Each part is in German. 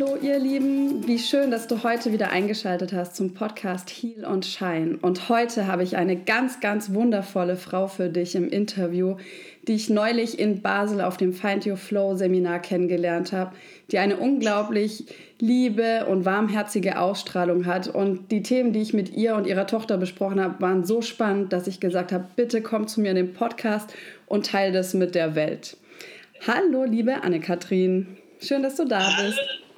Hallo ihr Lieben, wie schön, dass du heute wieder eingeschaltet hast zum Podcast Heal und Shine. Und heute habe ich eine ganz, ganz wundervolle Frau für dich im Interview, die ich neulich in Basel auf dem Find Your Flow Seminar kennengelernt habe, die eine unglaublich liebe und warmherzige Ausstrahlung hat. Und die Themen, die ich mit ihr und ihrer Tochter besprochen habe, waren so spannend, dass ich gesagt habe, bitte komm zu mir in den Podcast und teile das mit der Welt. Hallo, liebe Anne-Kathrin. Schön, dass du da Hallo. bist.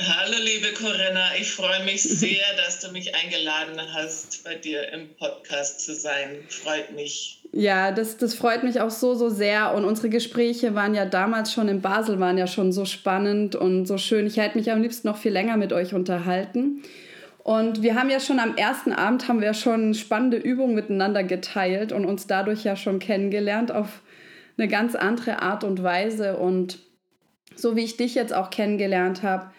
Hallo, liebe Corinna. Ich freue mich sehr, dass du mich eingeladen hast, bei dir im Podcast zu sein. Freut mich. Ja, das, das freut mich auch so, so sehr. Und unsere Gespräche waren ja damals schon in Basel, waren ja schon so spannend und so schön. Ich hätte mich am liebsten noch viel länger mit euch unterhalten. Und wir haben ja schon am ersten Abend haben wir schon spannende Übungen miteinander geteilt und uns dadurch ja schon kennengelernt auf eine ganz andere Art und Weise. Und so wie ich dich jetzt auch kennengelernt habe,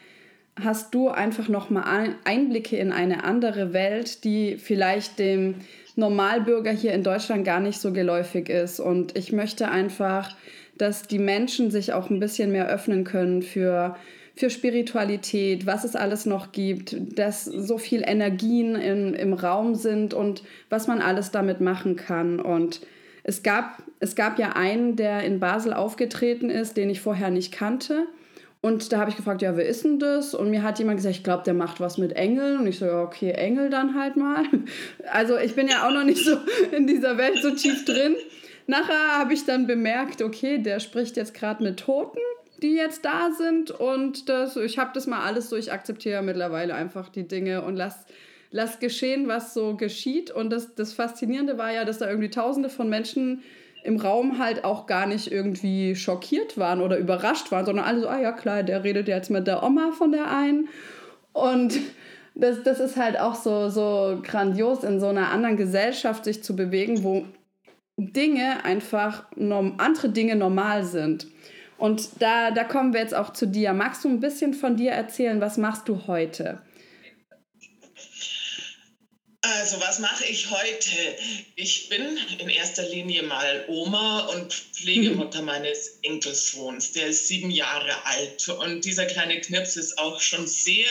hast du einfach nochmal Einblicke in eine andere Welt, die vielleicht dem Normalbürger hier in Deutschland gar nicht so geläufig ist. Und ich möchte einfach, dass die Menschen sich auch ein bisschen mehr öffnen können für, für Spiritualität, was es alles noch gibt, dass so viel Energien im, im Raum sind und was man alles damit machen kann. Und es gab, es gab ja einen, der in Basel aufgetreten ist, den ich vorher nicht kannte. Und da habe ich gefragt, ja, wer ist denn das? Und mir hat jemand gesagt, ich glaube, der macht was mit Engeln. Und ich so, ja, okay, Engel dann halt mal. Also ich bin ja auch noch nicht so in dieser Welt so tief drin. Nachher habe ich dann bemerkt, okay, der spricht jetzt gerade mit Toten, die jetzt da sind. Und das, ich habe das mal alles so, ich akzeptiere mittlerweile einfach die Dinge und lass, lass geschehen, was so geschieht. Und das, das Faszinierende war ja, dass da irgendwie tausende von Menschen im Raum halt auch gar nicht irgendwie schockiert waren oder überrascht waren, sondern alle so, ah ja klar, der redet jetzt mit der Oma von der einen. Und das, das ist halt auch so, so grandios, in so einer anderen Gesellschaft sich zu bewegen, wo Dinge einfach, andere Dinge normal sind. Und da, da kommen wir jetzt auch zu dir. Magst du ein bisschen von dir erzählen, was machst du heute? Also was mache ich heute? Ich bin in erster Linie mal Oma und Pflegemutter mhm. meines Enkelsohns. Der ist sieben Jahre alt und dieser kleine Knips ist auch schon sehr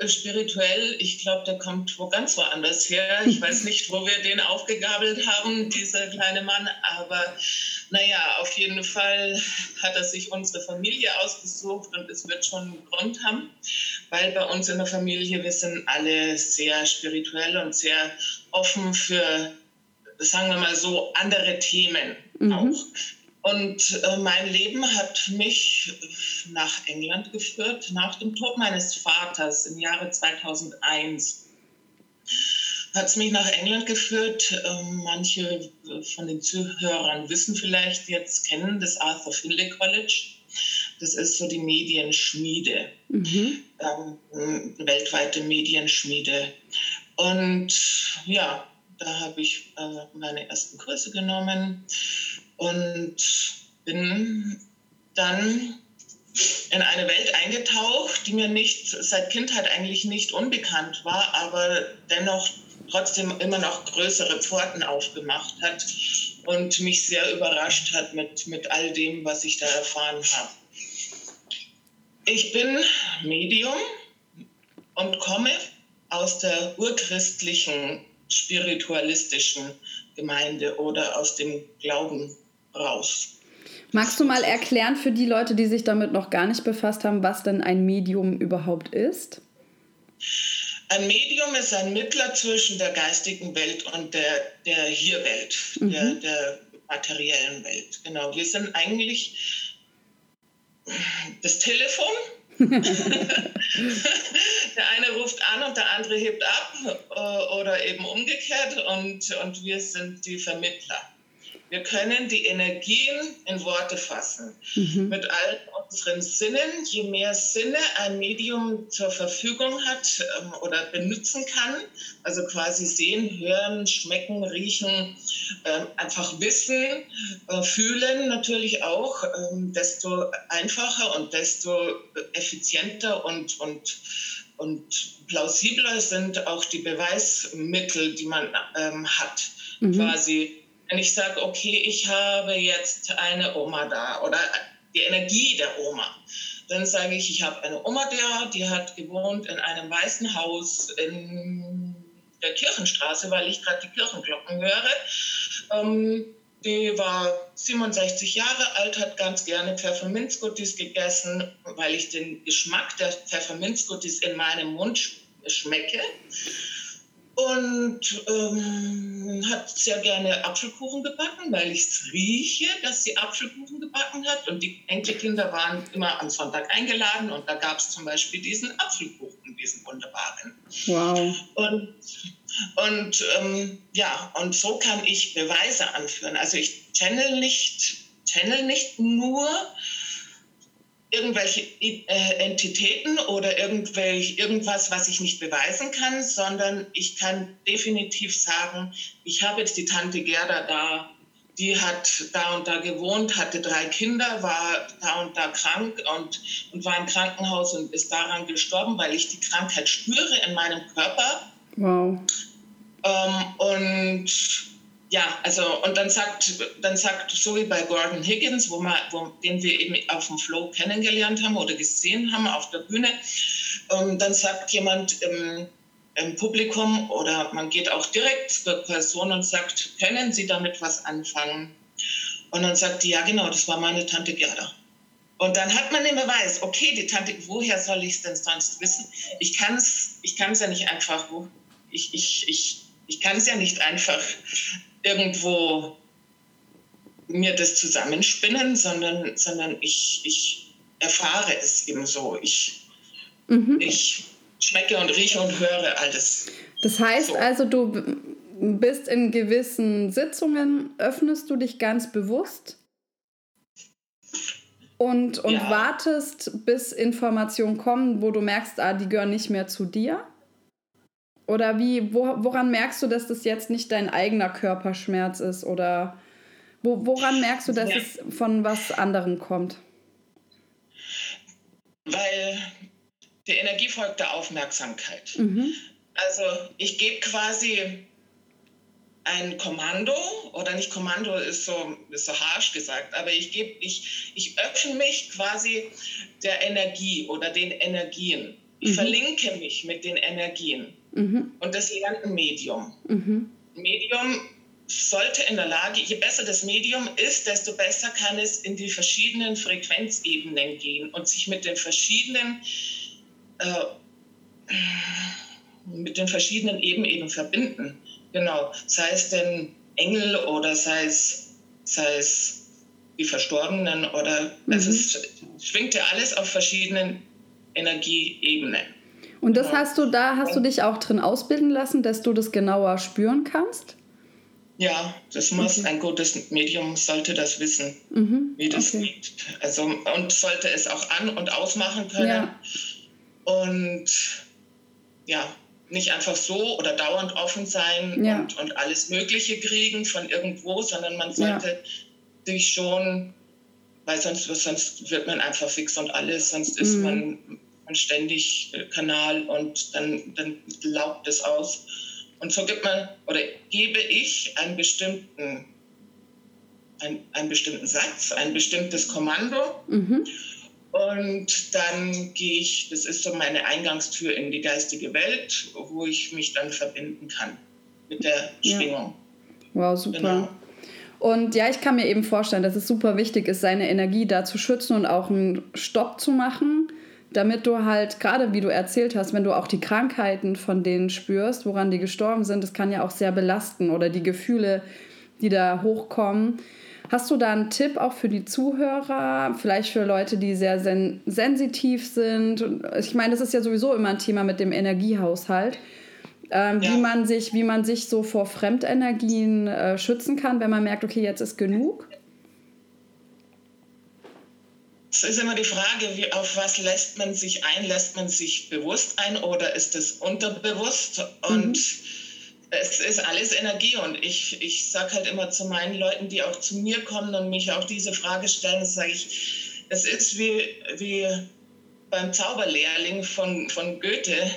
äh, spirituell. Ich glaube, der kommt wo ganz woanders her. Ich weiß nicht, wo wir den aufgegabelt haben, dieser kleine Mann, aber naja, auf jeden Fall hat er sich unsere Familie ausgesucht und es wird schon einen Grund haben, weil bei uns in der Familie, wir sind alle sehr spirituell und sehr offen für, sagen wir mal so, andere Themen mhm. auch. Und äh, mein Leben hat mich nach England geführt, nach dem Tod meines Vaters im Jahre 2001 hat es mich nach England geführt. Ähm, manche von den Zuhörern wissen vielleicht jetzt, kennen das Arthur Findlay College. Das ist so die Medienschmiede, mhm. ähm, weltweite Medienschmiede. Und ja, da habe ich äh, meine ersten Kurse genommen und bin dann in eine Welt eingetaucht, die mir nicht seit Kindheit eigentlich nicht unbekannt war, aber dennoch trotzdem immer noch größere Pforten aufgemacht hat und mich sehr überrascht hat mit, mit all dem, was ich da erfahren habe. Ich bin Medium und komme aus der urchristlichen, spiritualistischen Gemeinde oder aus dem Glauben raus. Magst du mal erklären für die Leute, die sich damit noch gar nicht befasst haben, was denn ein Medium überhaupt ist? Ein Medium ist ein Mittler zwischen der geistigen Welt und der, der Hierwelt, mhm. der, der materiellen Welt. Genau, wir sind eigentlich das Telefon. der eine ruft an und der andere hebt ab äh, oder eben umgekehrt und, und wir sind die Vermittler. Wir können die Energien in Worte fassen. Mhm. Mit all unseren Sinnen. Je mehr Sinne ein Medium zur Verfügung hat ähm, oder benutzen kann, also quasi sehen, hören, schmecken, riechen, ähm, einfach wissen, äh, fühlen natürlich auch, ähm, desto einfacher und desto effizienter und, und, und plausibler sind auch die Beweismittel, die man ähm, hat. Mhm. Quasi wenn ich sage, okay, ich habe jetzt eine Oma da oder die Energie der Oma. Dann sage ich, ich habe eine Oma, der, die hat gewohnt in einem weißen Haus in der Kirchenstraße, weil ich gerade die Kirchenglocken höre. Ähm, die war 67 Jahre alt, hat ganz gerne Pfefferminzguttis gegessen, weil ich den Geschmack der Pfefferminzguttis in meinem Mund schmecke und ähm, hat sehr gerne Apfelkuchen gebacken, weil ich es rieche, dass sie Apfelkuchen gebacken hat. Und die Enkelkinder waren immer am Sonntag eingeladen und da gab es zum Beispiel diesen Apfelkuchen, diesen wunderbaren. Wow. Und, und ähm, ja, und so kann ich Beweise anführen. Also ich channel nicht, channel nicht nur, irgendwelche äh, Entitäten oder irgendwelch, irgendwas, was ich nicht beweisen kann, sondern ich kann definitiv sagen, ich habe jetzt die Tante Gerda da, die hat da und da gewohnt, hatte drei Kinder, war da und da krank und, und war im Krankenhaus und ist daran gestorben, weil ich die Krankheit spüre in meinem Körper. Wow. Ähm, und ja, also und dann sagt, dann sagt, so wie bei Gordon Higgins, wo man, wo, den wir eben auf dem Flow kennengelernt haben oder gesehen haben auf der Bühne, ähm, dann sagt jemand im, im, Publikum oder man geht auch direkt zur Person und sagt, können Sie damit was anfangen? Und dann sagt die, ja genau, das war meine Tante Gerda. Und dann hat man den Beweis, okay, die Tante, woher soll ich es denn sonst wissen? Ich kann es ich kann's ja nicht einfach, ich, ich, ich, ich kann es ja nicht einfach irgendwo mir das zusammenspinnen, sondern, sondern ich, ich erfahre es eben so. Ich, mhm. ich schmecke und rieche und höre alles. Das heißt so. also, du bist in gewissen Sitzungen, öffnest du dich ganz bewusst und, und ja. wartest, bis Informationen kommen, wo du merkst, ah, die gehören nicht mehr zu dir? Oder wie, wo, woran merkst du, dass das jetzt nicht dein eigener Körperschmerz ist? Oder wo, woran merkst du, dass ja. es von was anderem kommt? Weil die Energie folgt der Aufmerksamkeit. Mhm. Also ich gebe quasi ein Kommando, oder nicht Kommando ist so, ist so harsch gesagt, aber ich, geb, ich, ich öffne mich quasi der Energie oder den Energien. Ich mhm. verlinke mich mit den Energien. Mhm. Und das lernt ein Medium. Mhm. Medium sollte in der Lage, je besser das Medium ist, desto besser kann es in die verschiedenen Frequenzebenen gehen und sich mit den verschiedenen, äh, mit den verschiedenen Ebenen eben verbinden. Genau, sei es denn Engel oder sei es, sei es die Verstorbenen oder mhm. also es schwingt ja alles auf verschiedenen Energieebenen. Und das hast du da, hast du dich auch drin ausbilden lassen, dass du das genauer spüren kannst? Ja, das muss okay. ein gutes Medium sollte das wissen, mhm. wie das okay. geht. Also und sollte es auch an und ausmachen können. Ja. Und ja, nicht einfach so oder dauernd offen sein ja. und, und alles Mögliche kriegen von irgendwo, sondern man sollte ja. sich schon, weil sonst, sonst wird man einfach fix und alles, sonst ist mhm. man ständig äh, Kanal und dann, dann laubt es aus. Und so gibt man oder gebe ich einen bestimmten, ein, einen bestimmten Satz, ein bestimmtes Kommando. Mhm. Und dann gehe ich, das ist so meine Eingangstür in die geistige Welt, wo ich mich dann verbinden kann mit der Schwingung. Ja. Wow, super. Genau. Und ja, ich kann mir eben vorstellen, dass es super wichtig ist, seine Energie da zu schützen und auch einen Stopp zu machen damit du halt, gerade wie du erzählt hast, wenn du auch die Krankheiten von denen spürst, woran die gestorben sind, das kann ja auch sehr belasten oder die Gefühle, die da hochkommen. Hast du da einen Tipp auch für die Zuhörer, vielleicht für Leute, die sehr sen sensitiv sind? Ich meine, das ist ja sowieso immer ein Thema mit dem Energiehaushalt. Ähm, ja. wie, man sich, wie man sich so vor Fremdenergien äh, schützen kann, wenn man merkt, okay, jetzt ist genug? Es ist immer die Frage, wie, auf was lässt man sich ein? Lässt man sich bewusst ein oder ist es unterbewusst? Und mhm. es ist alles Energie. Und ich, ich sage halt immer zu meinen Leuten, die auch zu mir kommen und mich auch diese Frage stellen, sage ich, es ist wie, wie beim Zauberlehrling von, von Goethe,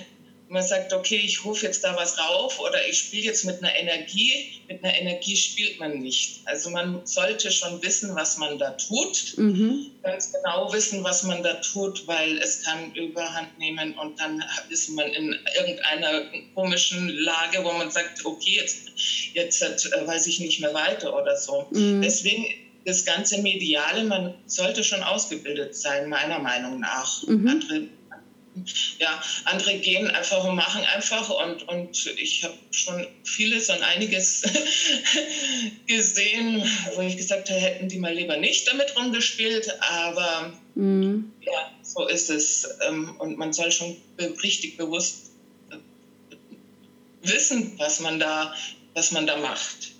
man sagt, okay, ich rufe jetzt da was rauf oder ich spiele jetzt mit einer Energie. Mit einer Energie spielt man nicht. Also man sollte schon wissen, was man da tut. Mhm. Ganz genau wissen, was man da tut, weil es kann überhand nehmen und dann ist man in irgendeiner komischen Lage, wo man sagt, okay, jetzt, jetzt äh, weiß ich nicht mehr weiter oder so. Mhm. Deswegen das ganze Mediale, man sollte schon ausgebildet sein, meiner Meinung nach. Mhm. Andere ja, andere gehen einfach und machen einfach und, und ich habe schon vieles und einiges gesehen, wo ich gesagt habe, hätten die mal lieber nicht damit rumgespielt, aber mhm. ja, so ist es ähm, und man soll schon richtig bewusst äh, wissen, was man da, was man da macht.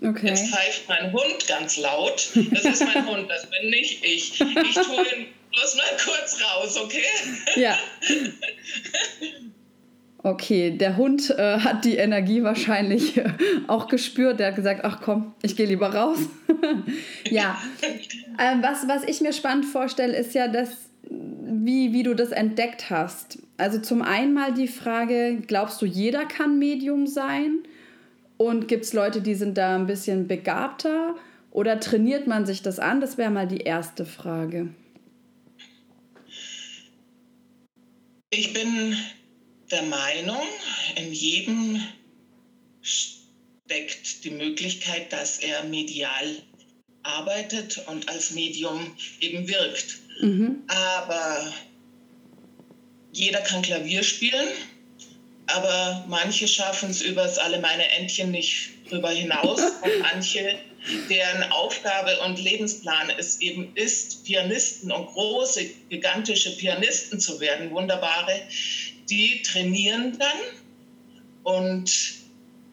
Okay. Jetzt pfeift mein Hund ganz laut. Das ist mein Hund, das bin nicht ich. Ich tue ihn bloß mal kurz raus, okay? Ja. Okay, der Hund äh, hat die Energie wahrscheinlich äh, auch gespürt. Der hat gesagt, ach komm, ich gehe lieber raus. ja, ähm, was, was ich mir spannend vorstelle, ist ja, dass, wie, wie du das entdeckt hast. Also zum einen mal die Frage, glaubst du, jeder kann Medium sein? Und gibt es Leute, die sind da ein bisschen begabter? Oder trainiert man sich das an? Das wäre mal die erste Frage. Ich bin der Meinung, in jedem steckt die Möglichkeit, dass er medial arbeitet und als Medium eben wirkt. Mhm. Aber jeder kann Klavier spielen, aber manche schaffen es übers alle meine Entchen nicht drüber hinaus und manche deren Aufgabe und Lebensplan es eben ist, Pianisten und große, gigantische Pianisten zu werden, wunderbare, die trainieren dann und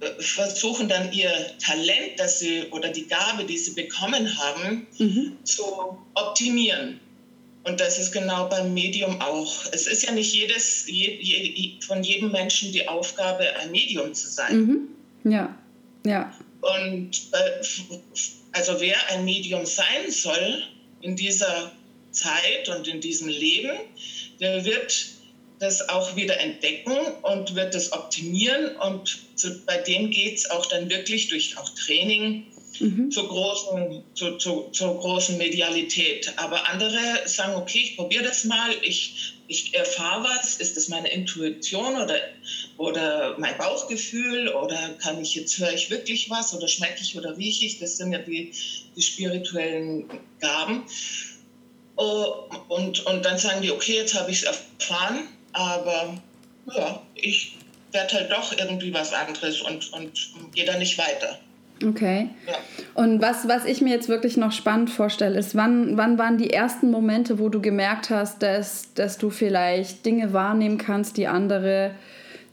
äh, versuchen dann ihr Talent, das sie oder die Gabe, die sie bekommen haben, mhm. zu optimieren. Und das ist genau beim Medium auch. Es ist ja nicht jedes, je, je, von jedem Menschen die Aufgabe, ein Medium zu sein. Mhm. Ja, ja. Und äh, also wer ein Medium sein soll in dieser Zeit und in diesem Leben, der wird das auch wieder entdecken und wird das optimieren. Und zu, bei dem geht es auch dann wirklich durch auch Training mhm. zur, großen, zu, zu, zur großen Medialität. Aber andere sagen, okay, ich probiere das mal, ich, ich erfahre was, ist das meine Intuition oder, oder mein Bauchgefühl oder kann ich jetzt, höre ich wirklich was oder schmecke ich oder rieche ich, das sind ja die, die spirituellen Gaben. Oh, und, und dann sagen die, okay, jetzt habe ich es erfahren, aber ja, ich werde halt doch irgendwie was anderes und, und gehe da nicht weiter. Okay. Ja. Und was, was ich mir jetzt wirklich noch spannend vorstelle, ist, wann, wann waren die ersten Momente, wo du gemerkt hast, dass, dass du vielleicht Dinge wahrnehmen kannst, die andere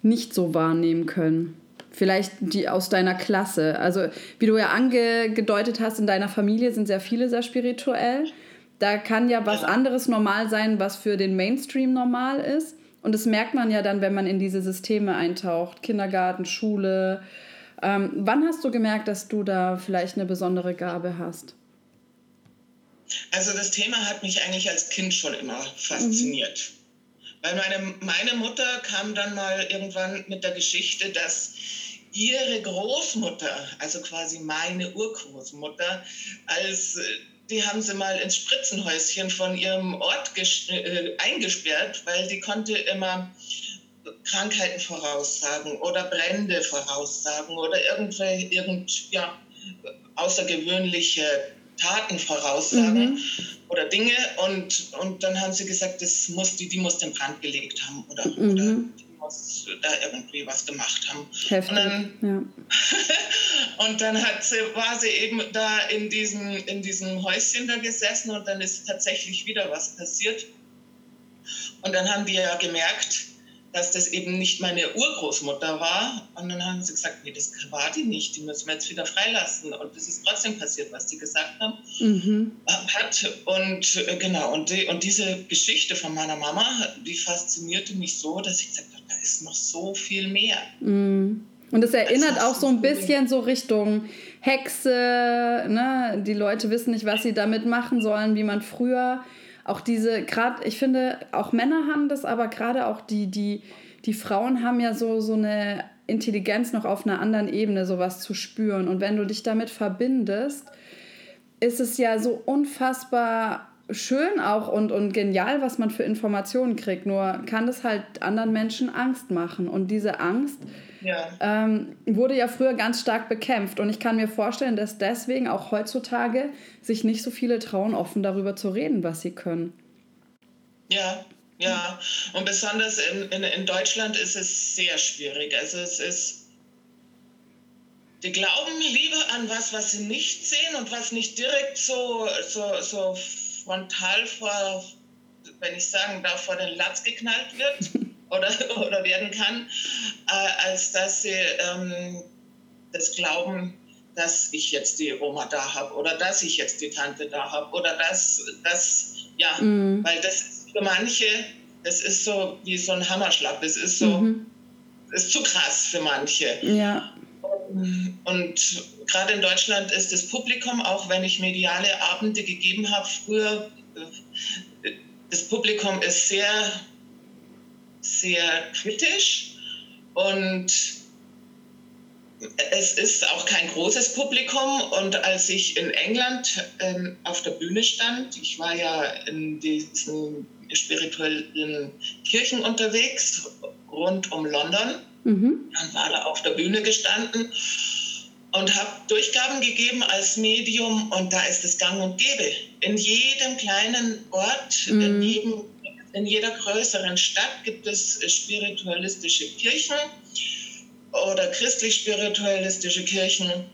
nicht so wahrnehmen können? Vielleicht die aus deiner Klasse. Also, wie du ja angedeutet hast, in deiner Familie sind sehr viele sehr spirituell. Da kann ja was anderes normal sein, was für den Mainstream normal ist. Und das merkt man ja dann, wenn man in diese Systeme eintaucht. Kindergarten, Schule, ähm, wann hast du gemerkt, dass du da vielleicht eine besondere Gabe hast? Also das Thema hat mich eigentlich als Kind schon immer fasziniert. Mhm. Weil meine, meine Mutter kam dann mal irgendwann mit der Geschichte, dass ihre Großmutter, also quasi meine Urgroßmutter, als die haben sie mal ins Spritzenhäuschen von ihrem Ort äh, eingesperrt, weil die konnte immer Krankheiten voraussagen oder Brände voraussagen oder irgendwelche irgend, ja, außergewöhnliche Taten voraussagen mhm. oder Dinge. Und, und dann haben sie gesagt, das muss, die, die muss den Brand gelegt haben oder, mhm. oder die muss da irgendwie was gemacht haben. Heftig, und dann, ja. und dann hat sie, war sie eben da in diesem, in diesem Häuschen da gesessen und dann ist tatsächlich wieder was passiert. Und dann haben die ja gemerkt, dass das eben nicht meine Urgroßmutter war. Und dann haben sie gesagt, nee, das war die nicht, die müssen wir jetzt wieder freilassen. Und es ist trotzdem passiert, was die gesagt haben. Mhm. Hat. Und äh, genau, und, die, und diese Geschichte von meiner Mama, die faszinierte mich so, dass ich gesagt habe, da ist noch so viel mehr. Mhm. Und es erinnert auch so ein bisschen so Richtung Hexe, ne? Die Leute wissen nicht, was sie damit machen sollen, wie man früher auch diese, gerade, ich finde, auch Männer haben das, aber gerade auch die, die, die Frauen haben ja so, so eine Intelligenz noch auf einer anderen Ebene, sowas zu spüren. Und wenn du dich damit verbindest, ist es ja so unfassbar schön auch und, und genial, was man für Informationen kriegt. Nur kann das halt anderen Menschen Angst machen. Und diese Angst ja. ähm, wurde ja früher ganz stark bekämpft. Und ich kann mir vorstellen, dass deswegen auch heutzutage sich nicht so viele trauen, offen darüber zu reden, was sie können. Ja, ja. Und besonders in, in, in Deutschland ist es sehr schwierig. Also es ist die glauben lieber an was, was sie nicht sehen und was nicht direkt so, so, so frontal vor, wenn ich sagen darf, vor den Latz geknallt wird oder, oder werden kann, äh, als dass sie ähm, das glauben, dass ich jetzt die Oma da habe oder dass ich jetzt die Tante da habe oder dass, das, ja, mhm. weil das ist für manche, das ist so wie so ein Hammerschlag, das ist so, mhm. ist zu krass für manche. Ja. Und gerade in Deutschland ist das Publikum, auch wenn ich mediale Abende gegeben habe, früher, äh, das Publikum ist sehr, sehr kritisch und es ist auch kein großes Publikum. Und als ich in England ähm, auf der Bühne stand, ich war ja in diesen spirituellen Kirchen unterwegs, rund um London, Mhm. Dann war da auf der Bühne gestanden und habe Durchgaben gegeben als Medium und da ist es gang und gäbe. In jedem kleinen Ort, mhm. in, jedem, in jeder größeren Stadt gibt es spiritualistische Kirchen oder christlich-spiritualistische Kirchen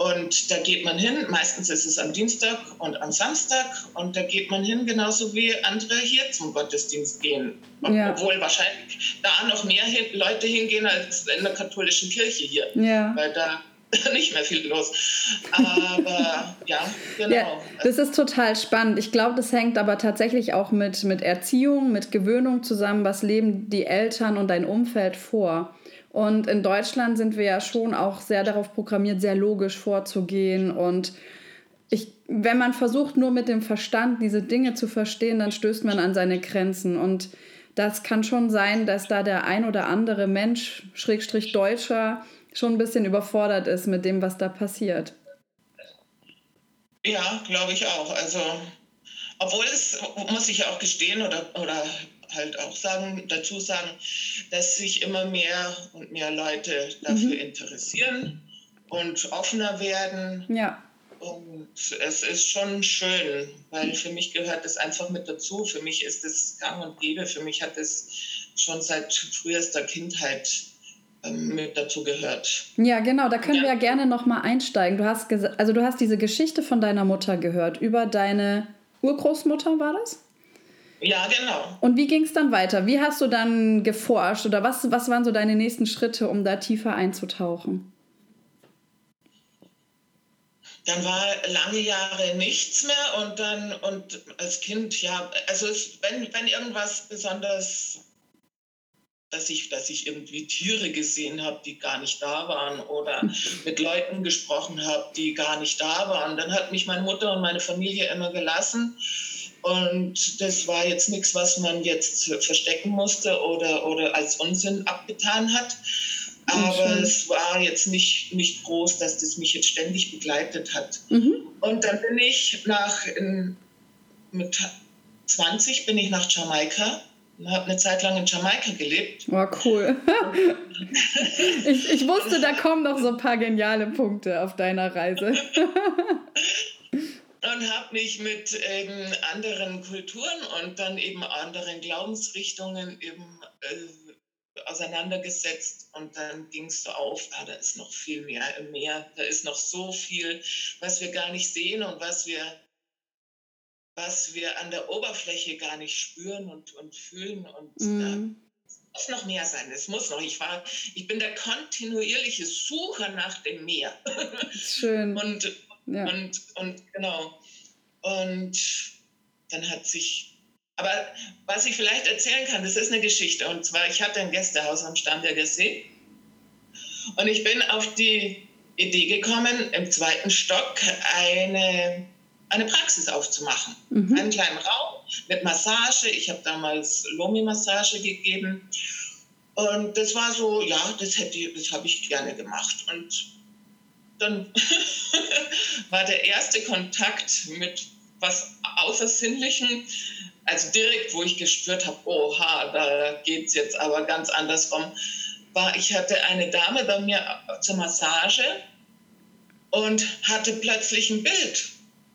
und da geht man hin, meistens ist es am Dienstag und am Samstag und da geht man hin, genauso wie andere hier zum Gottesdienst gehen. Ja. Obwohl wahrscheinlich da noch mehr Leute hingehen als in der katholischen Kirche hier. Ja. Weil da nicht mehr viel los. Aber ja, genau. Ja, das ist total spannend. Ich glaube, das hängt aber tatsächlich auch mit, mit Erziehung, mit Gewöhnung zusammen. Was leben die Eltern und dein Umfeld vor? Und in Deutschland sind wir ja schon auch sehr darauf programmiert, sehr logisch vorzugehen. Und ich, wenn man versucht, nur mit dem Verstand diese Dinge zu verstehen, dann stößt man an seine Grenzen. Und das kann schon sein, dass da der ein oder andere Mensch, Schrägstrich Deutscher, schon ein bisschen überfordert ist mit dem, was da passiert. Ja, glaube ich auch. Also, obwohl es, muss ich auch gestehen oder, oder halt auch sagen, dazu sagen, dass sich immer mehr und mehr Leute dafür mhm. interessieren und offener werden. Ja. Und es ist schon schön, weil für mich gehört das einfach mit dazu. Für mich ist es gang und gäbe. Für mich hat es schon seit frühester Kindheit ähm, mit dazu gehört. Ja, genau, da können ja. wir ja gerne nochmal einsteigen. Du hast, also du hast diese Geschichte von deiner Mutter gehört, über deine Urgroßmutter war das? Ja, genau. Und wie ging es dann weiter? Wie hast du dann geforscht oder was, was waren so deine nächsten Schritte, um da tiefer einzutauchen? Dann war lange Jahre nichts mehr und dann und als Kind, ja, also es, wenn, wenn irgendwas besonders, dass ich, dass ich irgendwie Tiere gesehen habe, die gar nicht da waren oder mit Leuten gesprochen habe, die gar nicht da waren, dann hat mich meine Mutter und meine Familie immer gelassen und das war jetzt nichts, was man jetzt verstecken musste oder, oder als Unsinn abgetan hat. Aber mhm. es war jetzt nicht, nicht groß, dass das mich jetzt ständig begleitet hat. Mhm. Und dann bin ich nach, in, mit 20 bin ich nach Jamaika und habe eine Zeit lang in Jamaika gelebt. War oh, cool. ich, ich wusste, da kommen noch so ein paar geniale Punkte auf deiner Reise. und habe mich mit eben anderen Kulturen und dann eben anderen Glaubensrichtungen eben äh, auseinandergesetzt und dann ging es so auf, ah, da ist noch viel mehr im Meer, da ist noch so viel, was wir gar nicht sehen und was wir, was wir an der Oberfläche gar nicht spüren und, und fühlen und mm. Es muss noch mehr sein, es muss noch. Ich war, ich bin der kontinuierliche Sucher nach dem Meer. Schön. und ja. Und, und genau. Und dann hat sich, aber was ich vielleicht erzählen kann, das ist eine Geschichte. Und zwar, ich hatte ein Gästehaus am Starnberger See. Und ich bin auf die Idee gekommen, im zweiten Stock eine, eine Praxis aufzumachen. Mhm. Einen kleinen Raum mit Massage. Ich habe damals Lomi-Massage gegeben. Und das war so, ja, das hätte das habe ich gerne gemacht. Und dann war der erste Kontakt mit was Außersinnlichem, also direkt, wo ich gespürt habe, oha, da geht es jetzt aber ganz anders rum, war, ich hatte eine Dame bei mir zur Massage und hatte plötzlich ein Bild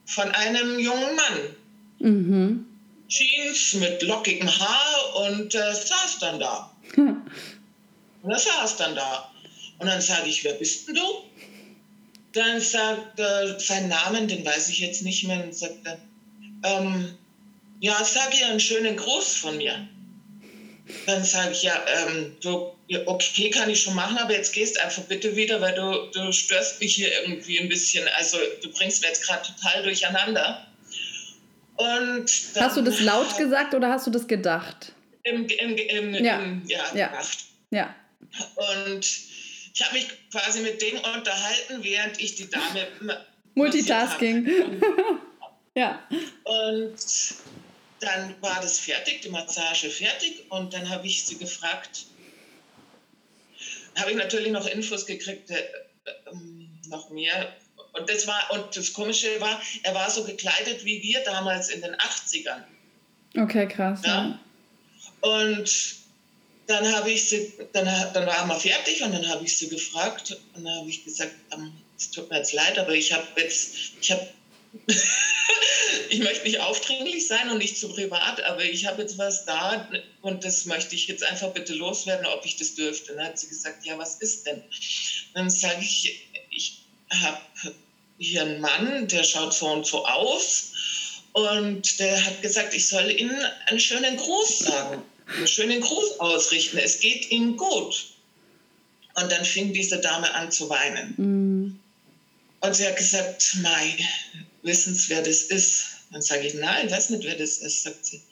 von einem jungen Mann. Mhm. Jeans mit lockigem Haar und äh, saß dann da. und er saß dann da. Und dann sage ich, wer bist denn du? Dann sagt er, seinen Namen, den weiß ich jetzt nicht mehr, und sagt er, ähm, ja, sag ihr einen schönen Gruß von mir. Dann sage ich, ja, ähm, du, okay, kann ich schon machen, aber jetzt gehst einfach bitte wieder, weil du, du störst mich hier irgendwie ein bisschen. Also du bringst mir jetzt gerade total durcheinander. Und hast du das laut gesagt oder hast du das gedacht? Im, im, im, ja. Im, ja, ja. gedacht. Ja. Und ich habe mich quasi mit denen unterhalten, während ich die Dame. Multitasking. ja. Und dann war das fertig, die Massage fertig. Und dann habe ich sie gefragt, habe ich natürlich noch Infos gekriegt, äh, äh, noch mehr. Und das war, und das Komische war, er war so gekleidet wie wir damals in den 80ern. Okay, krass. Ja. ja. Und dann habe ich sie, dann, dann waren wir fertig und dann habe ich sie gefragt und dann habe ich gesagt, ähm, es tut mir jetzt leid, aber ich habe jetzt, ich habe ich möchte nicht aufdringlich sein und nicht zu privat, aber ich habe jetzt was da und das möchte ich jetzt einfach bitte loswerden, ob ich das dürfte. Dann hat sie gesagt, ja, was ist denn? Dann sage ich, ich habe hier einen Mann, der schaut so und so aus und der hat gesagt, ich soll Ihnen einen schönen Gruß sagen, einen schönen Gruß ausrichten. Es geht Ihnen gut. Und dann fing diese Dame an zu weinen. Mm. Und sie hat gesagt, Mai, wissen Sie, wer das ist? Dann sage ich, nein, ich weiß nicht, wer das ist, sagt sie.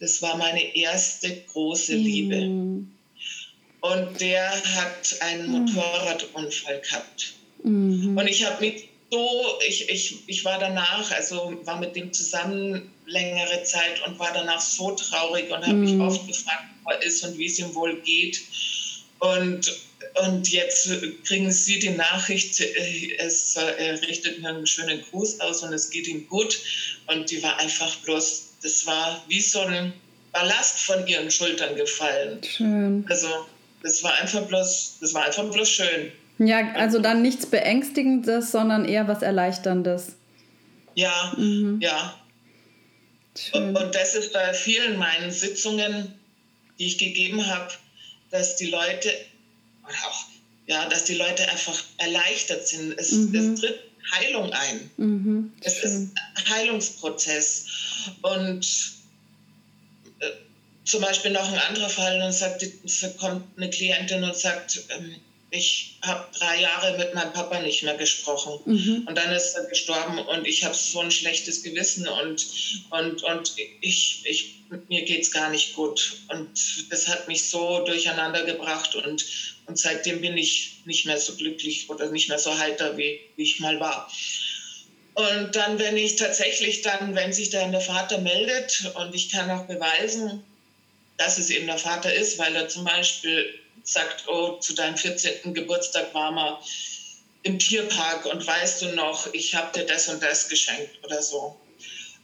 Das war meine erste große Liebe. Mm. Und der hat einen mm. Motorradunfall gehabt. Mm. Und ich habe mich so, ich, ich, ich war danach, also war mit dem zusammen längere Zeit und war danach so traurig und habe mich mm. oft gefragt, wo er ist und wie es ihm wohl geht. Und und jetzt kriegen Sie die Nachricht, äh, es, er richtet mir einen schönen Gruß aus und es geht ihm gut. Und die war einfach bloß, das war wie so ein Ballast von ihren Schultern gefallen. Schön. Also das war einfach bloß, das war einfach bloß schön. Ja, also dann nichts Beängstigendes, sondern eher was Erleichterndes. Ja, mhm. ja. Und, und das ist bei vielen meinen Sitzungen, die ich gegeben habe, dass die Leute oder auch, ja, dass die Leute einfach erleichtert sind. Es, mhm. es tritt Heilung ein. Mhm. Es ist ein Heilungsprozess. Und äh, zum Beispiel noch ein anderer Fall, dann sagt, es kommt eine Klientin und sagt, ähm, ich habe drei Jahre mit meinem Papa nicht mehr gesprochen. Mhm. Und dann ist er gestorben und ich habe so ein schlechtes Gewissen und, und, und ich, ich, mir geht es gar nicht gut. Und das hat mich so durcheinander gebracht und, und seitdem bin ich nicht mehr so glücklich oder nicht mehr so heiter, wie, wie ich mal war. Und dann, wenn ich tatsächlich dann, wenn sich dann der Vater meldet und ich kann auch beweisen, dass es eben der Vater ist, weil er zum Beispiel sagt, oh, zu deinem 14. Geburtstag waren wir im Tierpark und weißt du noch, ich habe dir das und das geschenkt oder so.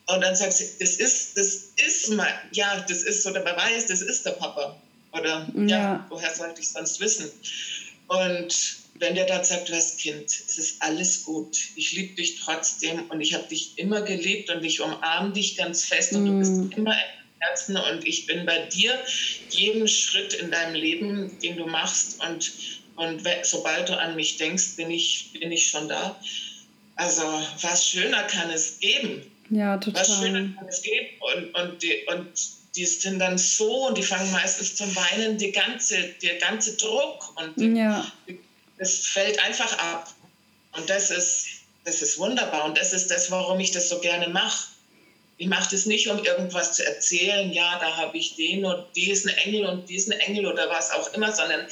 Und dann sagt sie, das ist, das ist mein, ja, das ist so der Beweis, das ist der Papa. Oder ja, ja woher sollte ich sonst wissen? Und wenn der dann sagt, du hast Kind, es ist alles gut, ich liebe dich trotzdem und ich habe dich immer geliebt und ich umarme dich ganz fest und mm. du bist mm. immer im Herzen und ich bin bei dir jeden Schritt in deinem Leben, den du machst und, und sobald du an mich denkst, bin ich, bin ich schon da. Also was schöner kann es geben. Ja, total. Was schöner kann es geben und, und, die, und die sind dann so und die fangen meistens zum Weinen, die ganze, der ganze Druck und die, ja. das fällt einfach ab. Und das ist, das ist wunderbar und das ist das, warum ich das so gerne mache. Ich mache das nicht, um irgendwas zu erzählen, ja, da habe ich den und diesen Engel und diesen Engel oder was auch immer, sondern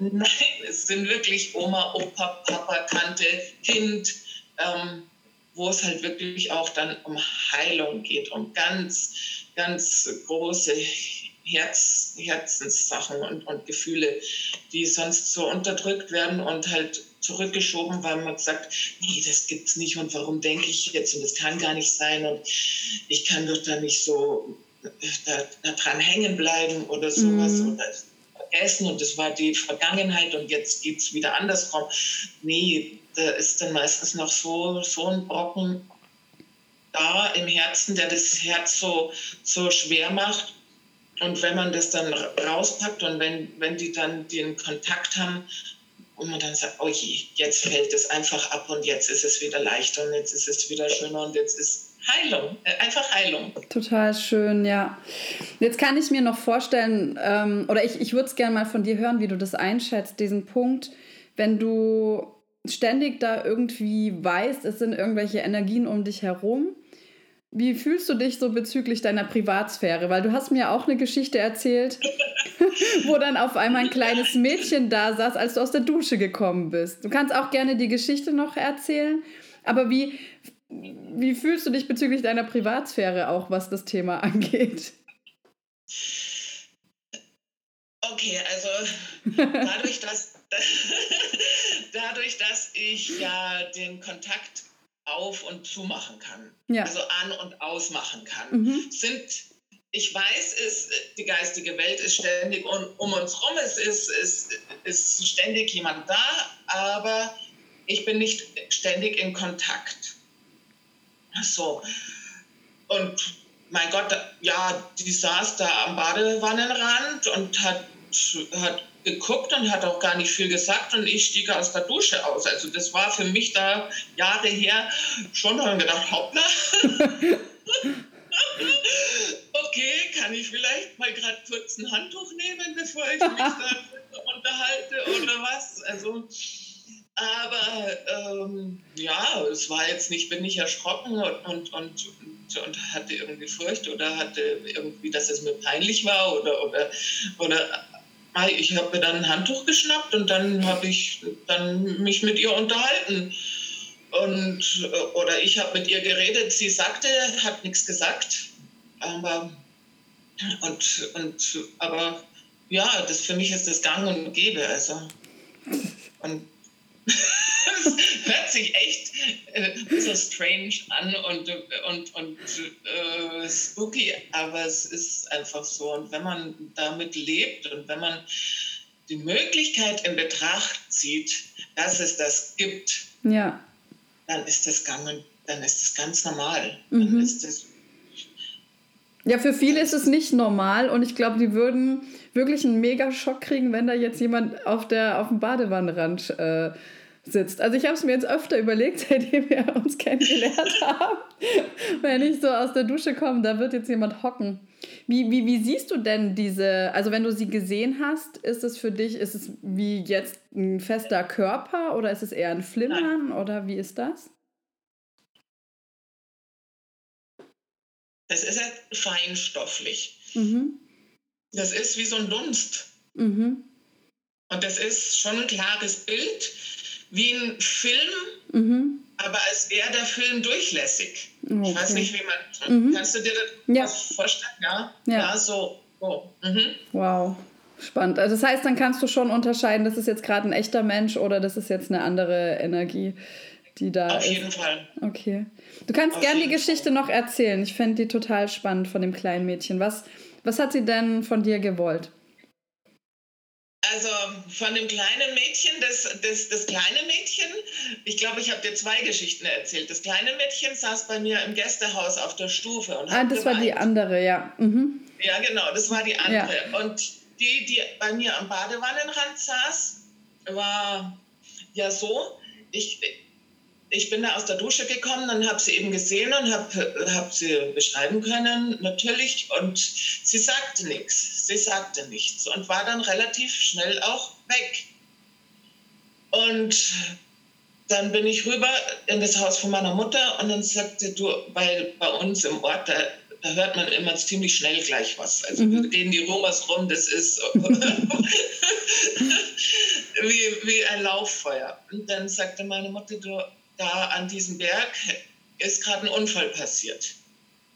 nein, es sind wirklich Oma, Opa, Papa, Tante, Kind, ähm, wo es halt wirklich auch dann um Heilung geht, um ganz ganz große Herz, Herzenssachen und, und Gefühle, die sonst so unterdrückt werden und halt zurückgeschoben, weil man sagt, nee, das gibt's nicht und warum denke ich jetzt und das kann gar nicht sein und ich kann doch da nicht so da, da dran hängen bleiben oder sowas mhm. oder vergessen und das war die Vergangenheit und jetzt geht es wieder andersrum. Nee, da ist dann meistens noch so, so ein Brocken da im Herzen, der das Herz so, so schwer macht. Und wenn man das dann rauspackt und wenn, wenn die dann den Kontakt haben und man dann sagt, oh je, jetzt fällt es einfach ab und jetzt ist es wieder leichter und jetzt ist es wieder schöner und jetzt ist Heilung, äh, einfach Heilung. Total schön, ja. Jetzt kann ich mir noch vorstellen, ähm, oder ich, ich würde es gerne mal von dir hören, wie du das einschätzt, diesen Punkt, wenn du ständig da irgendwie weißt, es sind irgendwelche Energien um dich herum. Wie fühlst du dich so bezüglich deiner Privatsphäre? Weil du hast mir auch eine Geschichte erzählt, wo dann auf einmal ein kleines Mädchen da saß, als du aus der Dusche gekommen bist. Du kannst auch gerne die Geschichte noch erzählen. Aber wie, wie fühlst du dich bezüglich deiner Privatsphäre auch, was das Thema angeht? Okay, also dadurch, dass, dadurch, dass ich ja den Kontakt auf und zu machen kann, ja. also an und ausmachen kann, mhm. sind ich weiß, ist, die geistige Welt ist ständig um, um uns herum, es ist, ist, ist ständig jemand da, aber ich bin nicht ständig in Kontakt. So. Und mein Gott, ja, die saß da am Badewannenrand und hat, hat geguckt und hat auch gar nicht viel gesagt und ich stieg aus der Dusche aus. Also das war für mich da Jahre her schon, habe gedacht, hoppla. okay, kann ich vielleicht mal gerade kurz ein Handtuch nehmen, bevor ich mich da unterhalte oder was? Also aber ähm, ja, es war jetzt nicht, bin ich erschrocken und, und, und, und, hatte irgendwie Furcht oder hatte irgendwie, dass es mir peinlich war oder, oder, oder ich habe mir dann ein Handtuch geschnappt und dann habe ich dann mich mit ihr unterhalten. Und, oder ich habe mit ihr geredet, sie sagte, hat nichts gesagt. Aber, und, und, aber ja, das für mich ist das Gang und Gäbe. Also. Und hört sich echt äh, so strange an und, und, und äh, spooky, aber es ist einfach so. Und wenn man damit lebt und wenn man die Möglichkeit in Betracht zieht, dass es das gibt, ja. dann ist das gang und dann ist das ganz normal. Mhm. Dann ist das ja, für viele ist es nicht normal und ich glaube, die würden wirklich einen mega Schock kriegen, wenn da jetzt jemand auf, der, auf dem Badewannenrand äh, sitzt. Also ich habe es mir jetzt öfter überlegt, seitdem wir uns kennengelernt haben. wenn ich so aus der Dusche komme, da wird jetzt jemand hocken. Wie, wie, wie siehst du denn diese, also wenn du sie gesehen hast, ist es für dich, ist es wie jetzt ein fester Körper oder ist es eher ein Flimmern oder wie ist das? Das ist ja feinstofflich. Mhm. Das ist wie so ein Dunst. Mhm. Und das ist schon ein klares Bild wie ein Film, mhm. aber als wäre der Film durchlässig. Okay. Ich weiß nicht, wie man. Mhm. Kannst du dir das ja. vorstellen? Ja? ja, ja. so. Oh. Mhm. Wow. Spannend. Also das heißt, dann kannst du schon unterscheiden, das ist jetzt gerade ein echter Mensch oder das ist jetzt eine andere Energie, die da Auf ist. Auf jeden Fall. Okay. Du kannst gerne die Geschichte Fall. noch erzählen. Ich fände die total spannend von dem kleinen Mädchen. Was, was hat sie denn von dir gewollt? Also von dem kleinen Mädchen, das, das, das kleine Mädchen, ich glaube, ich habe dir zwei Geschichten erzählt. Das kleine Mädchen saß bei mir im Gästehaus auf der Stufe. Und ah, das geweint. war die andere, ja. Mhm. Ja, genau, das war die andere. Ja. Und die, die bei mir am Badewannenrand saß, war ja so, ich, ich bin da aus der Dusche gekommen und habe sie eben gesehen und habe hab sie beschreiben können, natürlich. Und sie sagte nichts. Sie sagte nichts und war dann relativ schnell auch weg. Und dann bin ich rüber in das Haus von meiner Mutter und dann sagte du, weil bei uns im Ort, da, da hört man immer ziemlich schnell gleich was. Also mhm. gehen die Rumors rum, das ist wie, wie ein Lauffeuer. Und dann sagte meine Mutter, du, da an diesem Berg ist gerade ein Unfall passiert.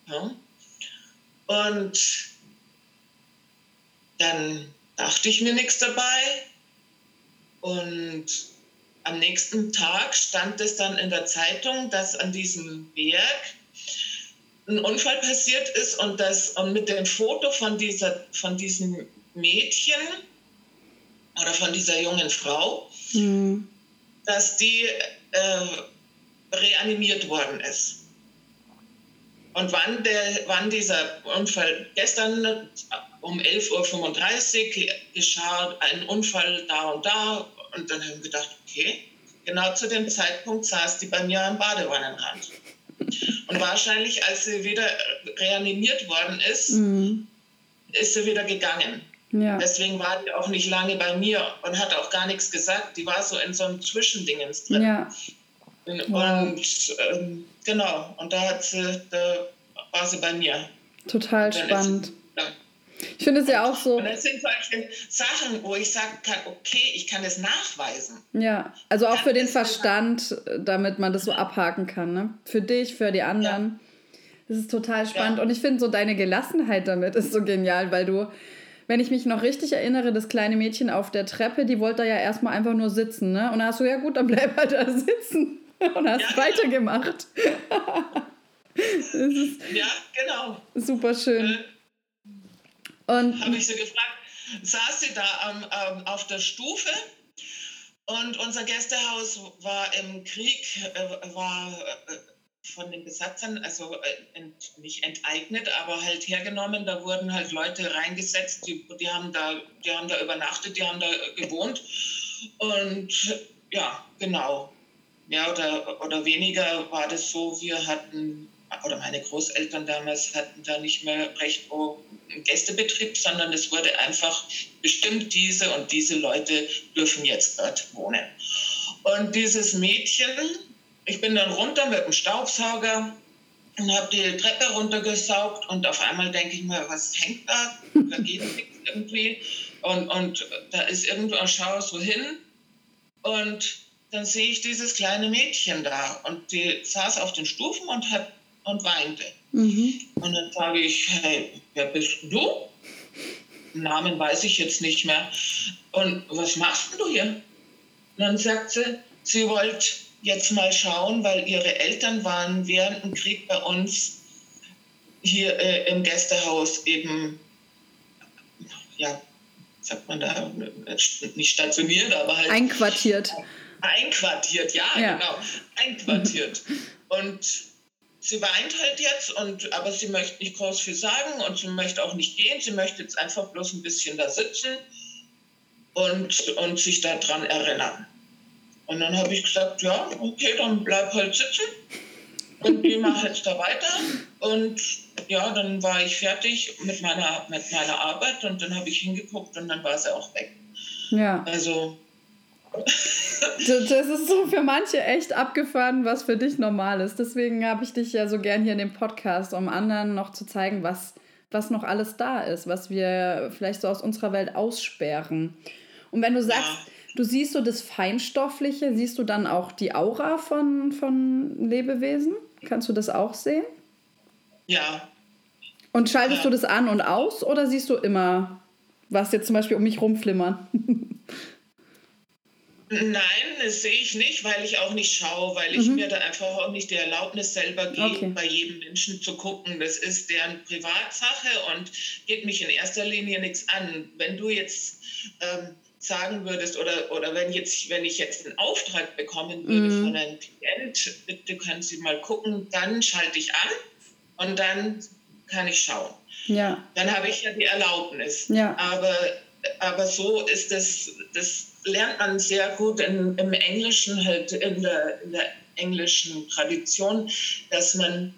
Ja? Und dann dachte ich mir nichts dabei. Und am nächsten Tag stand es dann in der Zeitung, dass an diesem Berg ein Unfall passiert ist und das und mit dem Foto von dieser von diesem Mädchen oder von dieser jungen Frau, mhm. Dass die äh, reanimiert worden ist. Und wann, der, wann dieser Unfall gestern um 11.35 Uhr geschah ein Unfall da und da. Und dann haben wir gedacht, okay, genau zu dem Zeitpunkt saß die bei mir am Badewannenrand. Und wahrscheinlich, als sie wieder reanimiert worden ist, mhm. ist sie wieder gegangen. Ja. Deswegen war die auch nicht lange bei mir und hat auch gar nichts gesagt. Die war so in so einem Zwischendingens drin. Ja. Und wow. ähm, genau, und da, hat sie, da war sie bei mir. Total spannend. Ich finde es ja auch so. Und das sind solche Sachen, wo ich sagen kann, okay, ich kann es nachweisen. Ja, also auch für den Verstand, damit man das so abhaken kann. Ne? Für dich, für die anderen. Ja. Das ist total spannend. Ja. Und ich finde so deine Gelassenheit damit ist so genial, weil du, wenn ich mich noch richtig erinnere, das kleine Mädchen auf der Treppe, die wollte ja erstmal einfach nur sitzen. Ne? Und da hast du, ja gut, dann bleib halt da sitzen. Und hast ja, genau. weitergemacht. ja, genau. Super schön. Äh, und habe ich sie gefragt, saß sie da am, ähm, auf der Stufe und unser Gästehaus war im Krieg, äh, war äh, von den Besatzern, also äh, ent, nicht enteignet, aber halt hergenommen. Da wurden halt Leute reingesetzt, die, die, haben da, die haben da übernachtet, die haben da gewohnt. Und ja, genau. Mehr oder, oder weniger war das so, wir hatten oder meine Großeltern damals hatten da nicht mehr recht wo ein Gästebetrieb, sondern es wurde einfach bestimmt, diese und diese Leute dürfen jetzt dort wohnen. Und dieses Mädchen, ich bin dann runter mit dem Staubsauger und habe die Treppe runtergesaugt und auf einmal denke ich mir, was hängt da? Da geht nichts irgendwie. Und, und da ist irgendwo, ich schaue so hin und dann sehe ich dieses kleine Mädchen da und die saß auf den Stufen und hat und weinte. Mhm. Und dann sage ich, hey, wer bist du? Namen weiß ich jetzt nicht mehr. Und was machst du hier? Und dann sagt sie, sie wollte jetzt mal schauen, weil ihre Eltern waren während dem Krieg bei uns hier äh, im Gästehaus eben, ja, sagt man da, nicht stationiert, aber halt. Einquartiert. Einquartiert, ja, ja. genau. Einquartiert. Und sie weint halt jetzt, und, aber sie möchte nicht groß viel sagen und sie möchte auch nicht gehen. Sie möchte jetzt einfach bloß ein bisschen da sitzen und, und sich daran erinnern. Und dann habe ich gesagt, ja, okay, dann bleib halt sitzen und wir machen jetzt da weiter. Und ja, dann war ich fertig mit meiner, mit meiner Arbeit und dann habe ich hingeguckt und dann war sie auch weg. Ja. Also das ist so für manche echt abgefahren, was für dich normal ist. Deswegen habe ich dich ja so gern hier in dem Podcast, um anderen noch zu zeigen, was, was noch alles da ist, was wir vielleicht so aus unserer Welt aussperren. Und wenn du sagst, ja. Du siehst so das Feinstoffliche, siehst du dann auch die Aura von, von Lebewesen? Kannst du das auch sehen? Ja. Und schaltest ja. du das an und aus oder siehst du immer, was jetzt zum Beispiel um mich rumflimmern? Nein, das sehe ich nicht, weil ich auch nicht schaue, weil ich mhm. mir da einfach auch nicht die Erlaubnis selber gebe, okay. bei jedem Menschen zu gucken. Das ist deren Privatsache und geht mich in erster Linie nichts an. Wenn du jetzt ähm, sagen würdest oder, oder wenn, jetzt, wenn ich jetzt einen Auftrag bekommen würde mhm. von einem Klient, bitte können Sie mal gucken, dann schalte ich an und dann kann ich schauen. Ja. Dann habe ich ja die Erlaubnis. Ja. Aber, aber so ist das, das lernt man sehr gut in, im Englischen, halt in der, in der englischen Tradition, dass man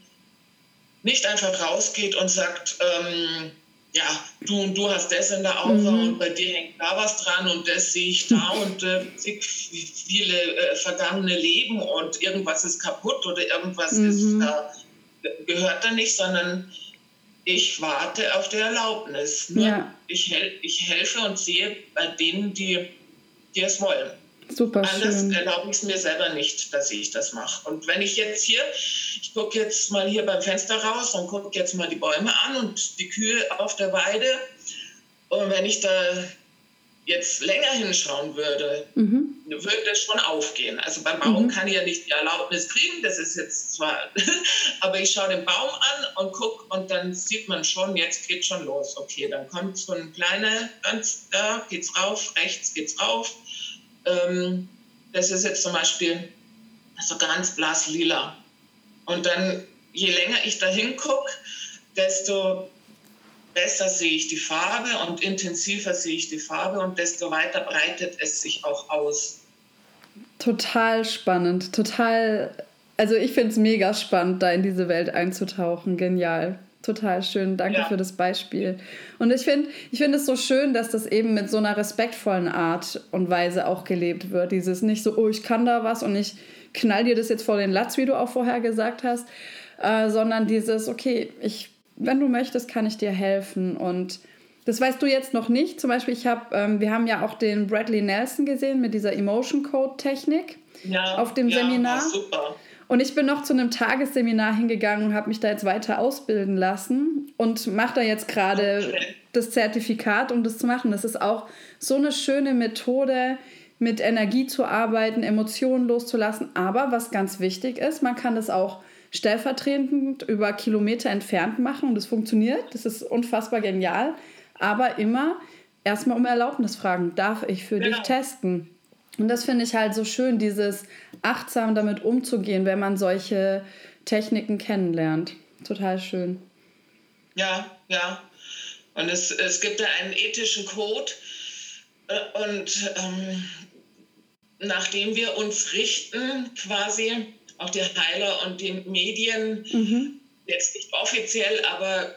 nicht einfach rausgeht und sagt, ähm, ja, du und du hast das in der Aura mhm. und bei dir hängt da was dran und das sehe ich da und äh, viele äh, vergangene Leben und irgendwas ist kaputt oder irgendwas mhm. ist da, gehört da nicht, sondern ich warte auf die Erlaubnis. Ja. Ich, hel ich helfe und sehe bei denen, die die es wollen. Super Anders schön. erlaube ich es mir selber nicht, dass ich das mache. Und wenn ich jetzt hier, ich gucke jetzt mal hier beim Fenster raus und gucke jetzt mal die Bäume an und die Kühe auf der Weide Und wenn ich da jetzt länger hinschauen würde, mhm. würde das schon aufgehen. Also beim Baum mhm. kann ich ja nicht die Erlaubnis kriegen, das ist jetzt zwar, aber ich schaue den Baum an und gucke und dann sieht man schon, jetzt geht schon los. Okay, dann kommt so ein kleiner, ganz da geht's rauf, rechts geht's rauf. Ähm, das ist jetzt zum Beispiel so ganz blass lila. Und dann, je länger ich da hingucke, desto besser sehe ich die Farbe und intensiver sehe ich die Farbe und desto weiter breitet es sich auch aus. Total spannend, total. Also ich finde es mega spannend, da in diese Welt einzutauchen. Genial. Total schön. Danke ja. für das Beispiel. Und ich finde ich find es so schön, dass das eben mit so einer respektvollen Art und Weise auch gelebt wird. Dieses nicht so, oh, ich kann da was und ich knall dir das jetzt vor den Latz, wie du auch vorher gesagt hast, äh, sondern dieses, okay, ich wenn du möchtest, kann ich dir helfen. Und das weißt du jetzt noch nicht. Zum Beispiel, ich habe, ähm, wir haben ja auch den Bradley Nelson gesehen mit dieser Emotion Code Technik ja, auf dem ja, Seminar. super. Und ich bin noch zu einem Tagesseminar hingegangen und habe mich da jetzt weiter ausbilden lassen und mache da jetzt gerade das Zertifikat, um das zu machen. Das ist auch so eine schöne Methode, mit Energie zu arbeiten, Emotionen loszulassen. Aber was ganz wichtig ist, man kann das auch stellvertretend über Kilometer entfernt machen und das funktioniert. Das ist unfassbar genial. Aber immer erstmal um Erlaubnis fragen, darf ich für genau. dich testen? Und das finde ich halt so schön, dieses achtsam damit umzugehen, wenn man solche Techniken kennenlernt. Total schön. Ja, ja. Und es, es gibt da einen ethischen Code äh, und ähm, nachdem wir uns richten quasi, auch die Heiler und die Medien, mhm. jetzt nicht offiziell, aber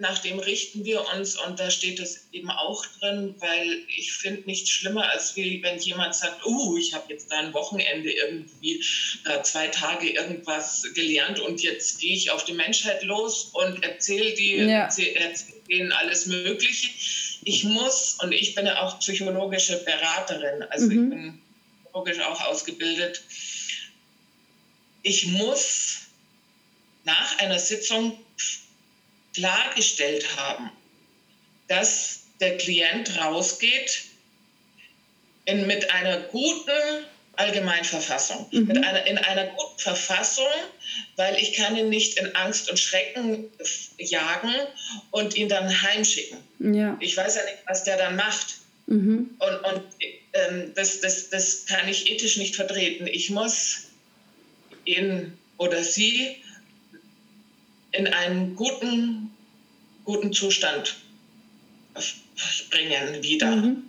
nach dem richten wir uns und da steht es eben auch drin, weil ich finde nichts schlimmer, als wie wenn jemand sagt, uh, ich habe jetzt da ein Wochenende irgendwie äh, zwei Tage irgendwas gelernt und jetzt gehe ich auf die Menschheit los und erzähle die, ja. erzähl, erzähl denen alles Mögliche. Ich muss, und ich bin ja auch psychologische Beraterin, also mhm. ich bin psychologisch auch ausgebildet, ich muss nach einer Sitzung klargestellt haben, dass der Klient rausgeht in, mit einer guten Allgemeinverfassung, mhm. mit einer, in einer guten Verfassung, weil ich kann ihn nicht in Angst und Schrecken jagen und ihn dann heimschicken. Ja. Ich weiß ja nicht, was der dann macht. Mhm. Und, und ähm, das, das, das kann ich ethisch nicht vertreten. Ich muss ihn oder sie in einen guten, guten Zustand bringen wieder. Mhm.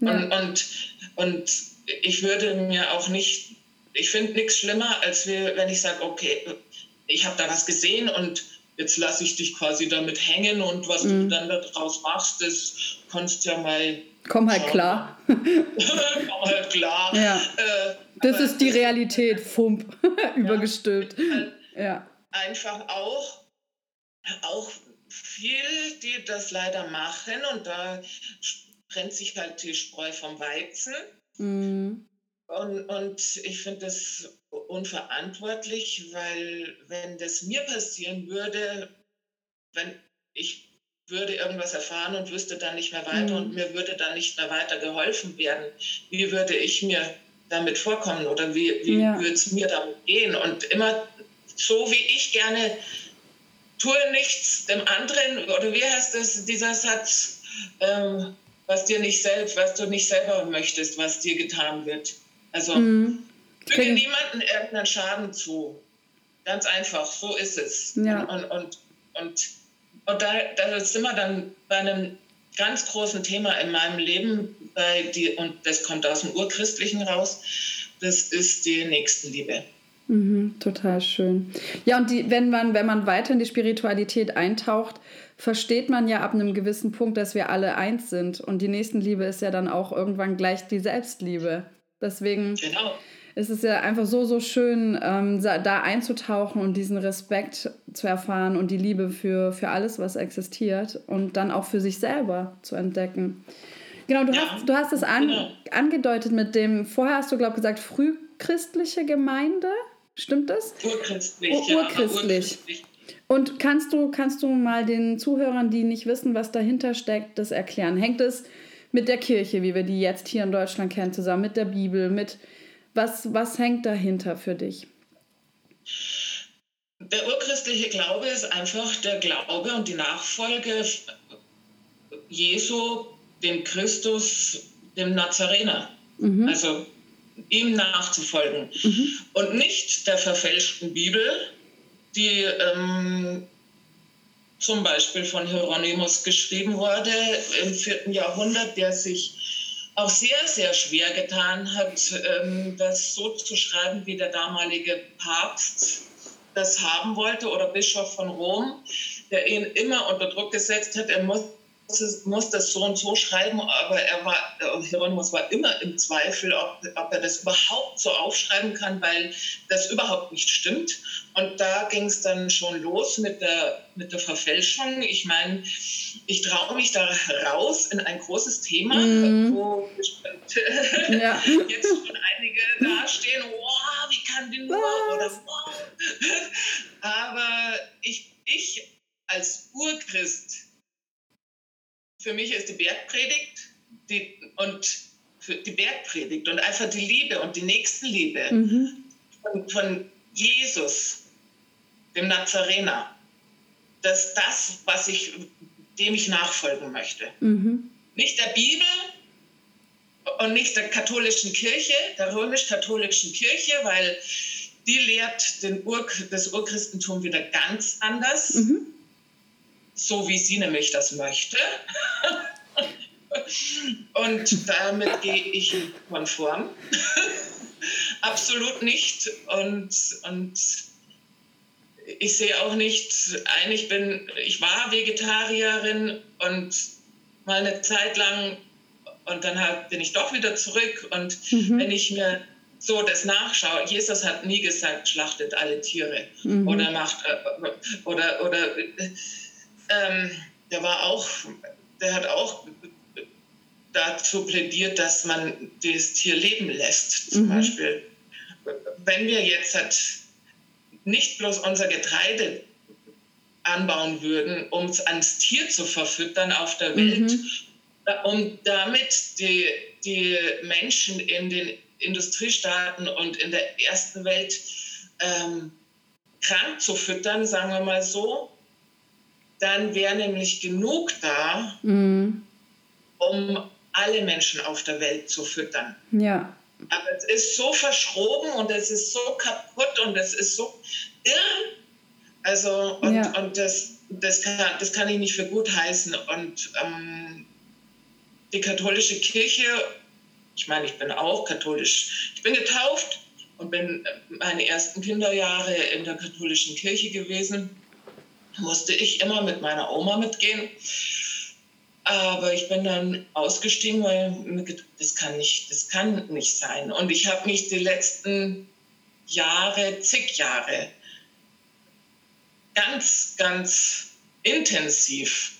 Ja. Und, und, und ich würde mir auch nicht, ich finde nichts schlimmer, als wir, wenn ich sage, okay, ich habe da was gesehen und jetzt lasse ich dich quasi damit hängen und was mhm. du dann daraus machst, das kannst ja mal. Komm halt schauen. klar. Komm halt klar. Ja. Äh, das ist die Realität, Fump, übergestülpt. Ja. Einfach auch, auch viel, die das leider machen und da trennt sich halt die Spreu vom Weizen. Mhm. Und, und ich finde das unverantwortlich, weil wenn das mir passieren würde, wenn ich würde irgendwas erfahren und wüsste dann nicht mehr weiter mhm. und mir würde dann nicht mehr weiter geholfen werden, wie würde ich mir damit vorkommen oder wie, wie ja. würde es mir damit gehen? Und immer so, wie ich gerne tue nichts dem anderen, oder wie heißt das, dieser Satz, ähm, was dir nicht selbst, was du nicht selber möchtest, was dir getan wird. Also mhm. füge niemandem irgendeinen Schaden zu. Ganz einfach, so ist es. Ja. Und, und, und, und da, da sind wir dann bei einem ganz großen Thema in meinem Leben, bei die, und das kommt aus dem Urchristlichen raus, das ist die Nächstenliebe. Mhm, total schön. Ja, und die, wenn, man, wenn man weiter in die Spiritualität eintaucht, versteht man ja ab einem gewissen Punkt, dass wir alle eins sind. Und die Nächstenliebe ist ja dann auch irgendwann gleich die Selbstliebe. Deswegen genau es ist ja einfach so, so schön, ähm, da einzutauchen und diesen Respekt zu erfahren und die Liebe für, für alles, was existiert und dann auch für sich selber zu entdecken. Genau, du ja, hast, du hast es an, genau. angedeutet mit dem, vorher hast du, glaube ich, gesagt, frühchristliche Gemeinde. Stimmt das? Urchristlich. Ur urchristlich. Ja, urchristlich. Und kannst du, kannst du mal den Zuhörern, die nicht wissen, was dahinter steckt, das erklären? Hängt es mit der Kirche, wie wir die jetzt hier in Deutschland kennen, zusammen mit der Bibel, mit was, was hängt dahinter für dich? Der urchristliche Glaube ist einfach der Glaube und die Nachfolge Jesu, dem Christus, dem Nazarener. Mhm. Also ihm nachzufolgen. Mhm. Und nicht der verfälschten Bibel, die ähm, zum Beispiel von Hieronymus geschrieben wurde im vierten Jahrhundert, der sich auch sehr, sehr schwer getan hat, ähm, das so zu schreiben, wie der damalige Papst das haben wollte oder Bischof von Rom, der ihn immer unter Druck gesetzt hat. Er muss muss das so und so schreiben, aber er war, Hieronymus war immer im Zweifel, ob, ob, er das überhaupt so aufschreiben kann, weil das überhaupt nicht stimmt. Und da ging es dann schon los mit der, mit der Verfälschung. Ich meine, ich traue mich da raus in ein großes Thema, mhm. wo ja. jetzt schon einige dastehen, wow, wie kann denn nur, oder wow. aber ich, ich als Urchrist, für mich ist die Bergpredigt die, und die Bergpredigt und einfach die Liebe und die Nächstenliebe mhm. von, von Jesus, dem Nazarener, dass das, was ich, dem ich nachfolgen möchte. Mhm. Nicht der Bibel und nicht der katholischen Kirche, der römisch-katholischen Kirche, weil die lehrt den Ur, das Urchristentum wieder ganz anders. Mhm so wie sie nämlich das möchte. Und damit gehe ich konform. Absolut nicht. Und, und ich sehe auch nicht ein, ich bin, ich war Vegetarierin und mal eine Zeit lang und dann hab, bin ich doch wieder zurück. Und mhm. wenn ich mir so das nachschaue, Jesus hat nie gesagt, schlachtet alle Tiere mhm. oder macht äh, oder oder ähm, der war auch, der hat auch dazu plädiert, dass man das Tier leben lässt, zum mhm. Beispiel. Wenn wir jetzt halt nicht bloß unser Getreide anbauen würden, um es ans Tier zu verfüttern auf der Welt, mhm. um damit die, die Menschen in den Industriestaaten und in der ersten Welt ähm, krank zu füttern, sagen wir mal so, dann wäre nämlich genug da, mhm. um alle Menschen auf der Welt zu füttern. Ja. Aber es ist so verschroben und es ist so kaputt und es ist so irr. Also, und, ja. und das, das, kann, das kann ich nicht für gut heißen. Und ähm, die katholische Kirche, ich meine, ich bin auch katholisch, ich bin getauft und bin meine ersten Kinderjahre in der katholischen Kirche gewesen musste ich immer mit meiner Oma mitgehen. Aber ich bin dann ausgestiegen, weil das kann nicht, das kann nicht sein. Und ich habe mich die letzten Jahre, zig Jahre, ganz, ganz intensiv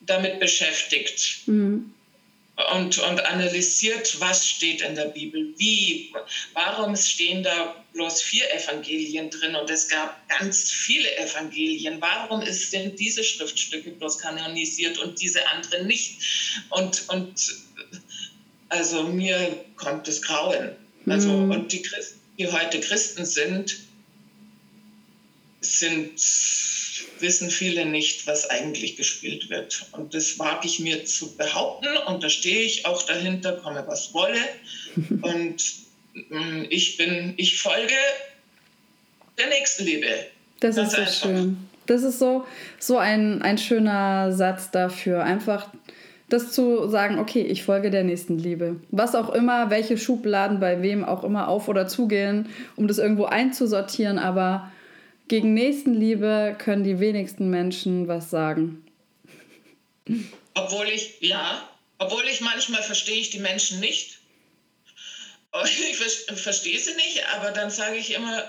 damit beschäftigt. Mhm und, und analysiert, was steht in der Bibel, wie, warum stehen da bloß vier Evangelien drin und es gab ganz viele Evangelien. Warum sind diese Schriftstücke bloß kanonisiert und diese anderen nicht? Und, und also mir kommt das Grauen. Also, mhm. Und die Christen, die heute Christen sind, sind wissen viele nicht, was eigentlich gespielt wird. Und das wage ich mir zu behaupten und da stehe ich auch dahinter, komme was wolle. Und mm, ich bin, ich folge der Nächstenliebe. Das Ganz ist so einfach. schön. Das ist so, so ein, ein schöner Satz dafür. Einfach das zu sagen, okay, ich folge der Nächstenliebe. Was auch immer, welche Schubladen bei wem auch immer auf oder zugehen, um das irgendwo einzusortieren, aber gegen Nächstenliebe können die wenigsten Menschen was sagen. Obwohl ich, ja, obwohl ich manchmal verstehe ich die Menschen nicht. Ich verstehe sie nicht, aber dann sage ich immer,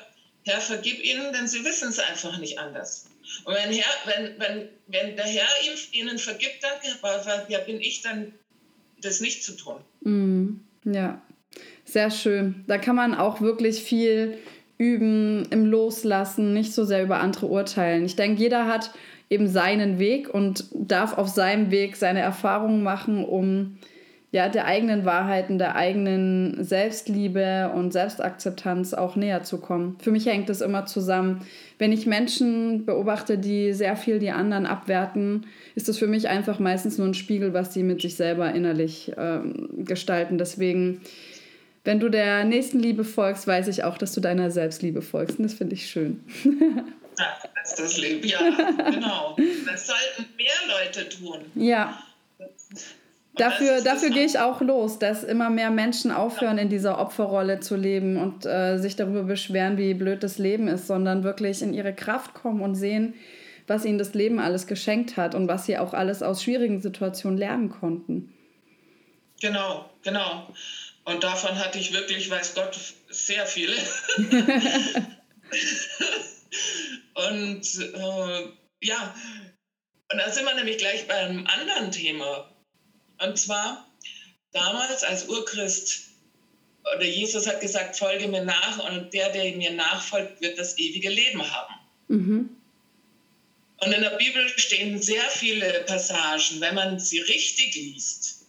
Herr, vergib ihnen, denn sie wissen es einfach nicht anders. Und wenn, Herr, wenn, wenn, wenn der Herr ihnen vergibt, dann ja, bin ich dann, das nicht zu tun. Mm, ja, sehr schön. Da kann man auch wirklich viel üben im Loslassen, nicht so sehr über andere urteilen. Ich denke, jeder hat eben seinen Weg und darf auf seinem Weg seine Erfahrungen machen, um ja, der eigenen Wahrheiten, der eigenen Selbstliebe und Selbstakzeptanz auch näher zu kommen. Für mich hängt das immer zusammen. Wenn ich Menschen beobachte, die sehr viel die anderen abwerten, ist das für mich einfach meistens nur ein Spiegel, was sie mit sich selber innerlich ähm, gestalten. Deswegen, wenn du der nächsten Liebe folgst, weiß ich auch, dass du deiner Selbstliebe folgst. Und das finde ich schön. Das ist das Leben, ja, genau. Das sollten mehr Leute tun. Ja dafür, dafür gehe ich auch los, dass immer mehr Menschen aufhören, in dieser Opferrolle zu leben und äh, sich darüber beschweren, wie blöd das Leben ist, sondern wirklich in ihre Kraft kommen und sehen, was ihnen das Leben alles geschenkt hat und was sie auch alles aus schwierigen Situationen lernen konnten. Genau, genau. Und davon hatte ich wirklich, weiß Gott, sehr viele. und äh, ja, und da sind wir nämlich gleich bei einem anderen Thema. Und zwar damals als Urchrist, oder Jesus hat gesagt, folge mir nach und der, der mir nachfolgt, wird das ewige Leben haben. Mhm. Und in der Bibel stehen sehr viele Passagen, wenn man sie richtig liest,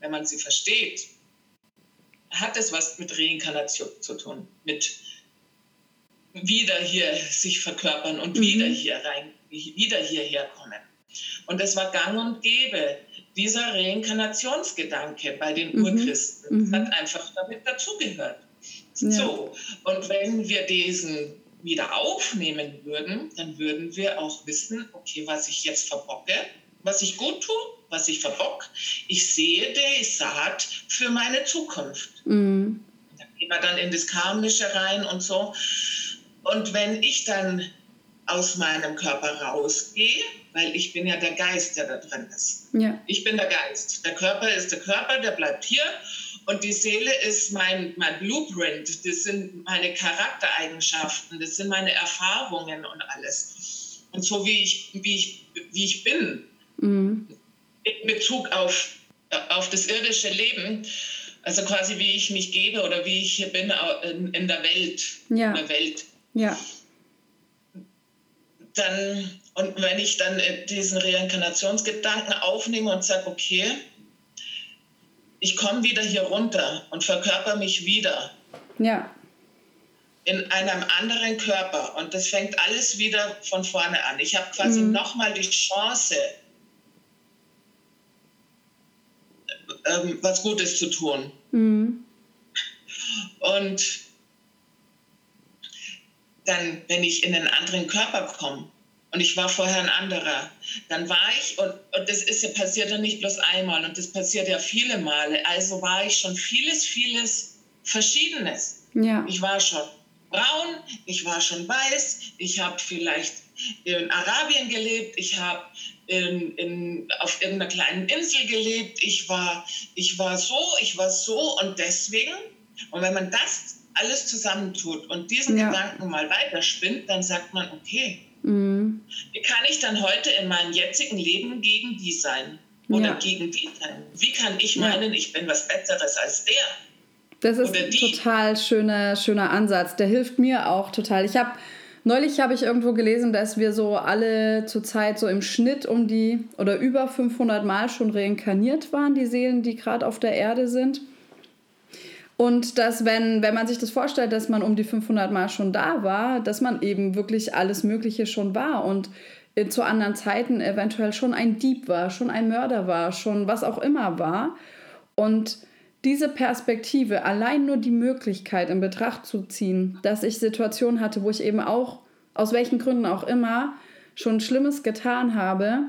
wenn man sie versteht, hat es was mit Reinkarnation zu tun, mit wieder hier sich verkörpern und mhm. wieder hier rein, wieder hierher kommen. Und es war gang und gäbe, dieser Reinkarnationsgedanke bei den mhm. Urchristen mhm. hat einfach damit dazugehört. Ja. So, und wenn wir diesen wieder aufnehmen würden, dann würden wir auch wissen, okay, was ich jetzt verbocke, was ich gut tue, was ich verbock. Ich sehe die Saat für meine Zukunft. Mhm. Da gehen wir dann in das Karmische rein und so. Und wenn ich dann aus meinem Körper rausgehe, weil ich bin ja der Geist, der da drin ist. Ja. Ich bin der Geist. Der Körper ist der Körper, der bleibt hier. Und die Seele ist mein, mein Blueprint. Das sind meine Charaktereigenschaften, das sind meine Erfahrungen und alles. Und so wie ich, wie ich, wie ich bin, mhm. In Bezug auf, auf das irdische Leben, also quasi wie ich mich gebe oder wie ich hier bin in, in der Welt. Ja. In der Welt. Ja. Dann und wenn ich dann äh, diesen Reinkarnationsgedanken aufnehme und sage, okay, ich komme wieder hier runter und verkörper mich wieder. Ja. In einem anderen Körper. Und das fängt alles wieder von vorne an. Ich habe quasi mhm. nochmal die Chance, ähm, was Gutes zu tun. Mhm. Und dann, wenn ich in einen anderen Körper komme, und ich war vorher ein anderer. Dann war ich, und, und das ist ja passiert ja nicht bloß einmal, und das passiert ja viele Male. Also war ich schon vieles, vieles Verschiedenes. Ja. Ich war schon braun, ich war schon weiß, ich habe vielleicht in Arabien gelebt, ich habe in, in, auf irgendeiner kleinen Insel gelebt, ich war, ich war so, ich war so und deswegen, und wenn man das alles zusammentut und diesen ja. Gedanken mal weiterspinnt, dann sagt man, okay, Mhm. Wie kann ich dann heute in meinem jetzigen Leben gegen die sein? Oder ja. gegen die sein? Wie kann ich meinen, ich bin was Besseres als der? Das ist ein total schöner, schöner Ansatz. Der hilft mir auch total. Ich habe neulich habe ich irgendwo gelesen, dass wir so alle zurzeit so im Schnitt um die oder über 500 Mal schon reinkarniert waren, die Seelen, die gerade auf der Erde sind. Und dass, wenn, wenn man sich das vorstellt, dass man um die 500 Mal schon da war, dass man eben wirklich alles Mögliche schon war und zu anderen Zeiten eventuell schon ein Dieb war, schon ein Mörder war, schon was auch immer war. Und diese Perspektive, allein nur die Möglichkeit in Betracht zu ziehen, dass ich Situationen hatte, wo ich eben auch, aus welchen Gründen auch immer, schon Schlimmes getan habe,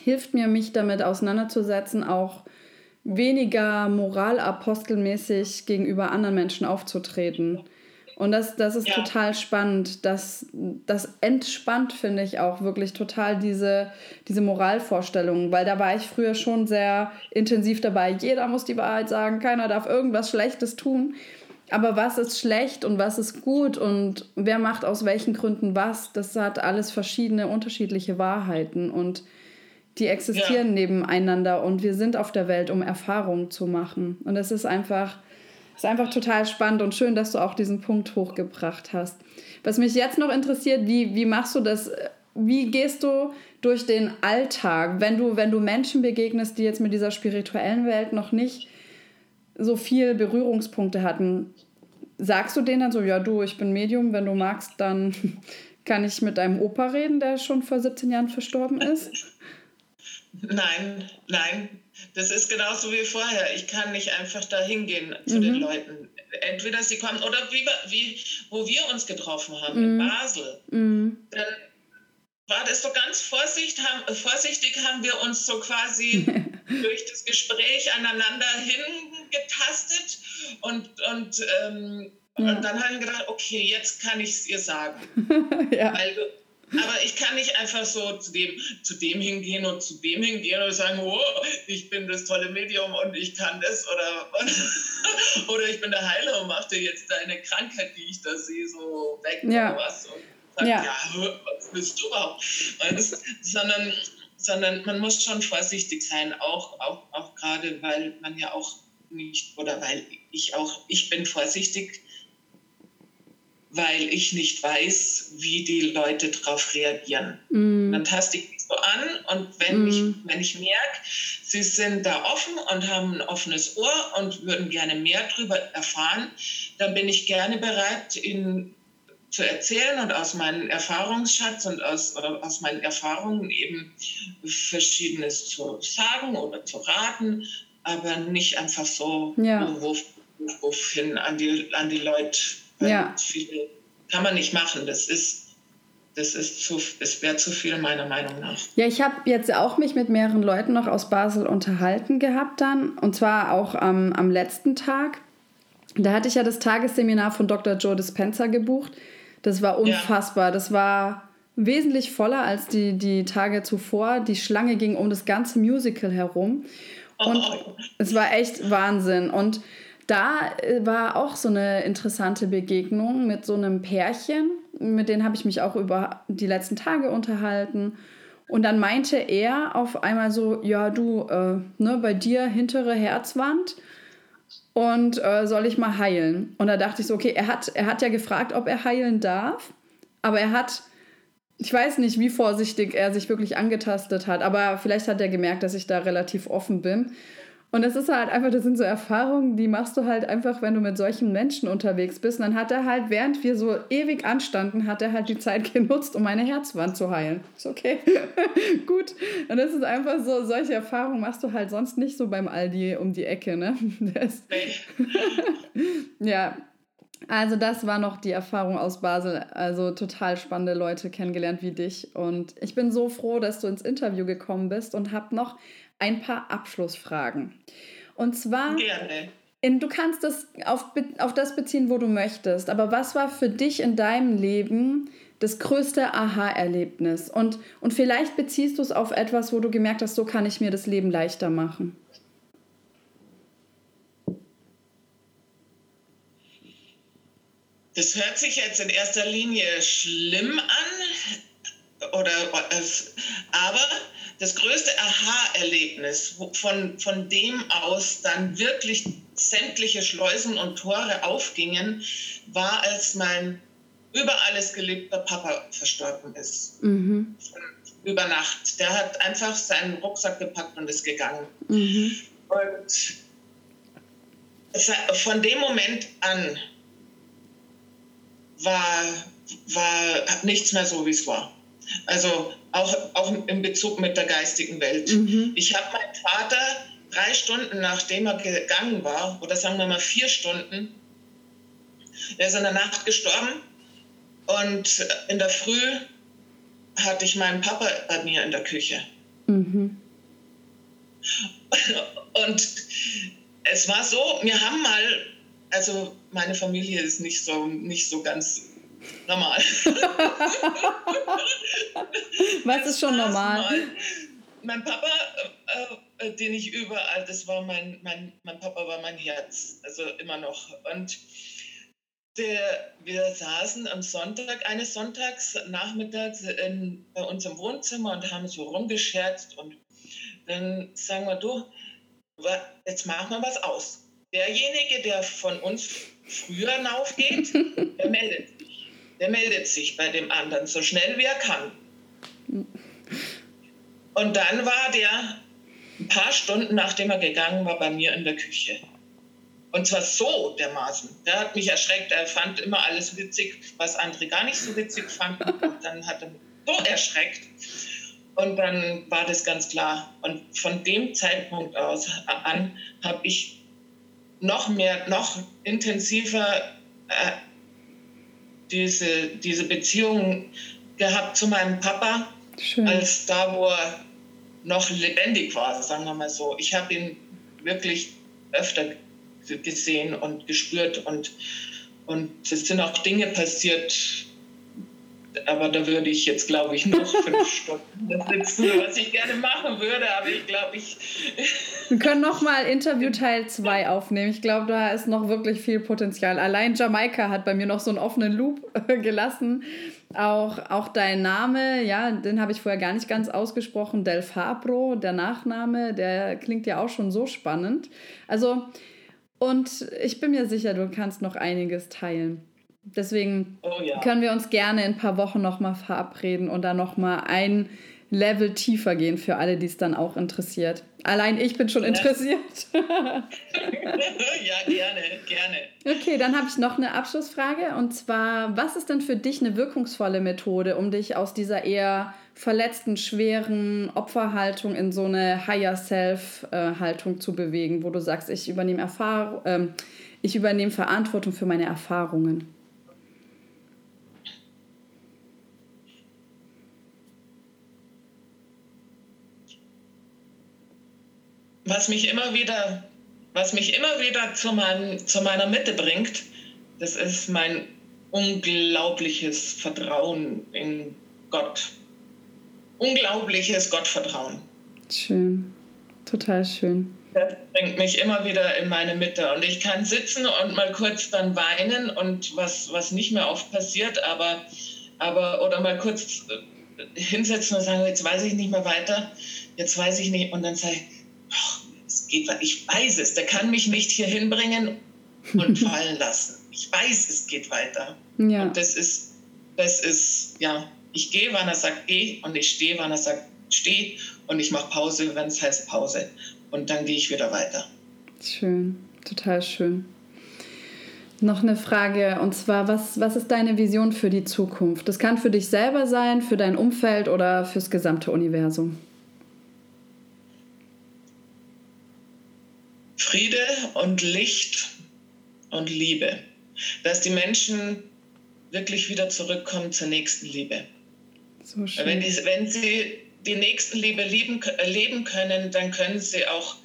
hilft mir, mich damit auseinanderzusetzen, auch weniger moralapostelmäßig gegenüber anderen Menschen aufzutreten. Und das, das ist ja. total spannend. Das, das entspannt, finde ich, auch wirklich total diese, diese Moralvorstellungen, weil da war ich früher schon sehr intensiv dabei. Jeder muss die Wahrheit sagen, keiner darf irgendwas Schlechtes tun. Aber was ist schlecht und was ist gut und wer macht aus welchen Gründen was, das hat alles verschiedene, unterschiedliche Wahrheiten. Und die existieren ja. nebeneinander und wir sind auf der Welt, um Erfahrungen zu machen. Und es ist einfach ist einfach total spannend und schön, dass du auch diesen Punkt hochgebracht hast. Was mich jetzt noch interessiert, wie, wie machst du das? Wie gehst du durch den Alltag, wenn du, wenn du Menschen begegnest, die jetzt mit dieser spirituellen Welt noch nicht so viel Berührungspunkte hatten? Sagst du denen dann so, ja du, ich bin Medium, wenn du magst, dann kann ich mit deinem Opa reden, der schon vor 17 Jahren verstorben ist? Nein, nein. Das ist genauso wie vorher. Ich kann nicht einfach da hingehen zu mhm. den Leuten. Entweder sie kommen, oder wie, wie wo wir uns getroffen haben, mhm. in Basel. Mhm. Dann war das so ganz vorsichtig, haben, vorsichtig haben wir uns so quasi durch das Gespräch aneinander hingetastet und, und, ähm, ja. und dann haben wir gedacht, okay, jetzt kann ich es ihr sagen. ja. Also, aber ich kann nicht einfach so zu dem, zu dem hingehen und zu dem hingehen und sagen, oh, ich bin das tolle Medium und ich kann das oder, oder ich bin der Heiler und mache dir jetzt deine Krankheit, die ich da sehe, so weg ja. oder was. Und sagt, ja, ja was willst du überhaupt? Das, sondern, sondern man muss schon vorsichtig sein, auch, auch, auch gerade, weil man ja auch nicht, oder weil ich auch, ich bin vorsichtig, weil ich nicht weiß, wie die Leute darauf reagieren. Mm. Dann taste ich mich so an und wenn, mm. ich, wenn ich merke, sie sind da offen und haben ein offenes Ohr und würden gerne mehr darüber erfahren, dann bin ich gerne bereit, ihnen zu erzählen und aus meinem Erfahrungsschatz und aus, aus meinen Erfahrungen eben Verschiedenes zu sagen oder zu raten, aber nicht einfach so ja. Ruf, Ruf hin an die, an die Leute ja. Viele kann man nicht machen. Das ist, das ist zu, es wäre zu viel meiner Meinung nach. Ja, ich habe jetzt auch mich mit mehreren Leuten noch aus Basel unterhalten gehabt dann und zwar auch am, am letzten Tag. Da hatte ich ja das Tagesseminar von Dr. Joe Dispenza gebucht. Das war unfassbar. Ja. Das war wesentlich voller als die, die Tage zuvor. Die Schlange ging um das ganze Musical herum. Und oh. es war echt Wahnsinn. Und da äh, war auch so eine interessante Begegnung mit so einem Pärchen. Mit denen habe ich mich auch über die letzten Tage unterhalten. Und dann meinte er auf einmal so, ja du, äh, ne, bei dir hintere Herzwand und äh, soll ich mal heilen? Und da dachte ich so, okay, er hat, er hat ja gefragt, ob er heilen darf, aber er hat, ich weiß nicht, wie vorsichtig er sich wirklich angetastet hat, aber vielleicht hat er gemerkt, dass ich da relativ offen bin. Und es ist halt einfach, das sind so Erfahrungen, die machst du halt einfach, wenn du mit solchen Menschen unterwegs bist. Und dann hat er halt, während wir so ewig anstanden, hat er halt die Zeit genutzt, um meine Herzwand zu heilen. Ist okay. Gut. Und das ist einfach so, solche Erfahrungen machst du halt sonst nicht so beim Aldi um die Ecke, ne? Das, ja. Also das war noch die Erfahrung aus Basel. Also total spannende Leute kennengelernt wie dich. Und ich bin so froh, dass du ins Interview gekommen bist und habe noch ein paar Abschlussfragen. Und zwar. Gerne. In, du kannst das auf, auf das beziehen, wo du möchtest. Aber was war für dich in deinem Leben das größte Aha-Erlebnis? Und, und vielleicht beziehst du es auf etwas, wo du gemerkt hast, so kann ich mir das Leben leichter machen. Das hört sich jetzt in erster Linie schlimm an, oder, aber das größte Aha-Erlebnis, von, von dem aus dann wirklich sämtliche Schleusen und Tore aufgingen, war, als mein über alles geliebter Papa verstorben ist. Mhm. Über Nacht. Der hat einfach seinen Rucksack gepackt und ist gegangen. Mhm. Und von dem Moment an war, war nichts mehr so, wie es war. Also auch, auch in Bezug mit der geistigen Welt. Mhm. Ich habe meinen Vater drei Stunden nachdem er gegangen war, oder sagen wir mal vier Stunden, er ist in der Nacht gestorben und in der Früh hatte ich meinen Papa bei mir in der Küche. Mhm. Und es war so, wir haben mal, also meine Familie ist nicht so, nicht so ganz normal. Was ist schon normal? Mein Papa, äh, äh, den ich überall, das war mein, mein, mein Papa war mein Herz, also immer noch. Und der, wir saßen am Sonntag, eines Sonntags nachmittags in, bei uns im Wohnzimmer und haben so rumgescherzt und dann sagen wir, du, jetzt machen wir was aus. derjenige, der von uns früher raufgeht, der meldet sich. Der meldet sich bei dem anderen so schnell wie er kann. Und dann war der ein paar Stunden nachdem er gegangen war bei mir in der Küche. Und zwar so dermaßen. Der hat mich erschreckt. Er fand immer alles witzig, was andere gar nicht so witzig fanden. Und dann hat er mich so erschreckt. Und dann war das ganz klar. Und von dem Zeitpunkt aus an habe ich noch mehr, noch intensiver äh, diese, diese Beziehung gehabt zu meinem Papa, Schön. als da, wo er noch lebendig war, sagen wir mal so. Ich habe ihn wirklich öfter gesehen und gespürt und, und es sind auch Dinge passiert, aber da würde ich jetzt, glaube ich, noch fünf Stunden sitzen, was ich gerne machen würde, aber ich glaube, ich... Wir können noch mal Interview Teil 2 aufnehmen. Ich glaube, da ist noch wirklich viel Potenzial. Allein Jamaika hat bei mir noch so einen offenen Loop gelassen. Auch, auch dein Name, ja, den habe ich vorher gar nicht ganz ausgesprochen. Del Fabro, der Nachname, der klingt ja auch schon so spannend. Also, und ich bin mir sicher, du kannst noch einiges teilen. Deswegen oh, ja. können wir uns gerne in ein paar Wochen nochmal verabreden und dann nochmal ein Level tiefer gehen für alle, die es dann auch interessiert. Allein ich bin schon ja. interessiert. ja, gerne, gerne. Okay, dann habe ich noch eine Abschlussfrage und zwar, was ist denn für dich eine wirkungsvolle Methode, um dich aus dieser eher verletzten, schweren Opferhaltung in so eine Higher Self-Haltung zu bewegen, wo du sagst, ich übernehme Erfahrung, ähm, ich übernehme Verantwortung für meine Erfahrungen? Was mich immer wieder, was mich immer wieder zu, mein, zu meiner Mitte bringt, das ist mein unglaubliches Vertrauen in Gott. Unglaubliches Gottvertrauen. Schön, total schön. Das bringt mich immer wieder in meine Mitte. Und ich kann sitzen und mal kurz dann weinen und was, was nicht mehr oft passiert, aber, aber oder mal kurz hinsetzen und sagen, jetzt weiß ich nicht mehr weiter, jetzt weiß ich nicht. Und dann sage ich, es geht, ich weiß es, der kann mich nicht hier hinbringen und fallen lassen. Ich weiß, es geht weiter. Ja. Und das ist, das ist, ja, ich gehe, wann er sagt, geh, und ich stehe, wann er sagt, steh, und ich mache Pause, wenn es heißt Pause. Und dann gehe ich wieder weiter. Schön, total schön. Noch eine Frage, und zwar, was, was ist deine Vision für die Zukunft? Das kann für dich selber sein, für dein Umfeld oder fürs gesamte Universum. Friede und Licht und Liebe. Dass die Menschen wirklich wieder zurückkommen zur nächsten Liebe. So schön. Wenn, die, wenn sie die Nächstenliebe lieben, leben können, dann können sie auch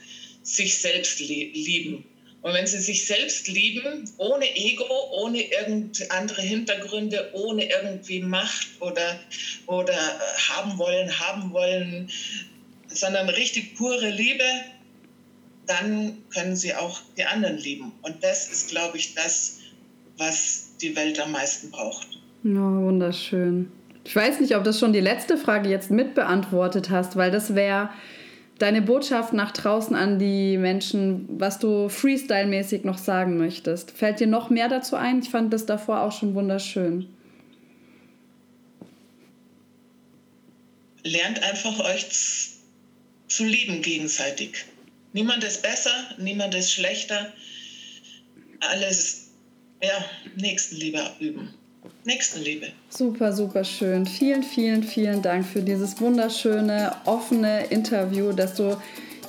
sich selbst lieben. Und wenn sie sich selbst lieben, ohne Ego, ohne irgend andere Hintergründe, ohne irgendwie Macht oder, oder haben wollen, haben wollen, sondern richtig pure Liebe, dann können sie auch die anderen lieben. Und das ist, glaube ich, das, was die Welt am meisten braucht. Ja, wunderschön. Ich weiß nicht, ob das schon die letzte Frage jetzt mitbeantwortet hast, weil das wäre deine Botschaft nach draußen an die Menschen, was du freestyle-mäßig noch sagen möchtest. Fällt dir noch mehr dazu ein? Ich fand das davor auch schon wunderschön. Lernt einfach euch zu lieben gegenseitig. Niemand ist besser, niemand ist schlechter. Alles, ja, Nächstenliebe üben. Nächstenliebe. Super, super schön. Vielen, vielen, vielen Dank für dieses wunderschöne, offene Interview, dass du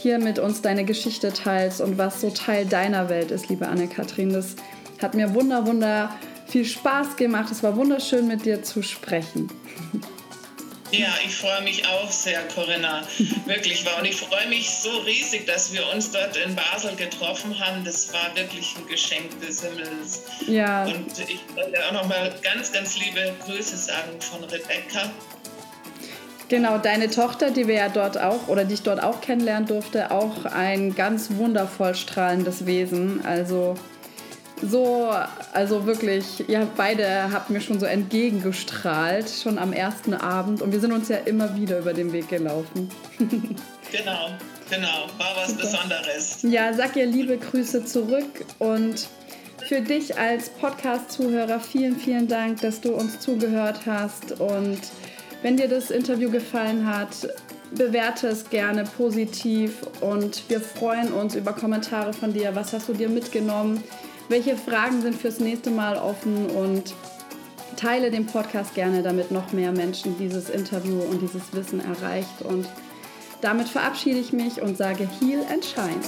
hier mit uns deine Geschichte teilst und was so Teil deiner Welt ist, liebe Anne-Kathrin. Das hat mir wunder, wunder viel Spaß gemacht. Es war wunderschön, mit dir zu sprechen. Ja, ich freue mich auch sehr, Corinna. Wirklich war. Und ich freue mich so riesig, dass wir uns dort in Basel getroffen haben. Das war wirklich ein Geschenk des Himmels. Ja. Und ich wollte auch nochmal ganz, ganz liebe Grüße sagen von Rebecca. Genau, deine Tochter, die wir ja dort auch oder die ich dort auch kennenlernen durfte, auch ein ganz wundervoll strahlendes Wesen. Also so, also wirklich, ihr beide habt mir schon so entgegengestrahlt, schon am ersten Abend. Und wir sind uns ja immer wieder über den Weg gelaufen. genau. Genau, war was Super. Besonderes. Ja, sag ihr liebe Grüße zurück und für dich als Podcast-Zuhörer vielen, vielen Dank, dass du uns zugehört hast. Und wenn dir das Interview gefallen hat, bewerte es gerne positiv und wir freuen uns über Kommentare von dir. Was hast du dir mitgenommen? Welche Fragen sind fürs nächste Mal offen? Und teile den Podcast gerne, damit noch mehr Menschen dieses Interview und dieses Wissen erreicht. Und damit verabschiede ich mich und sage Heal and Shine.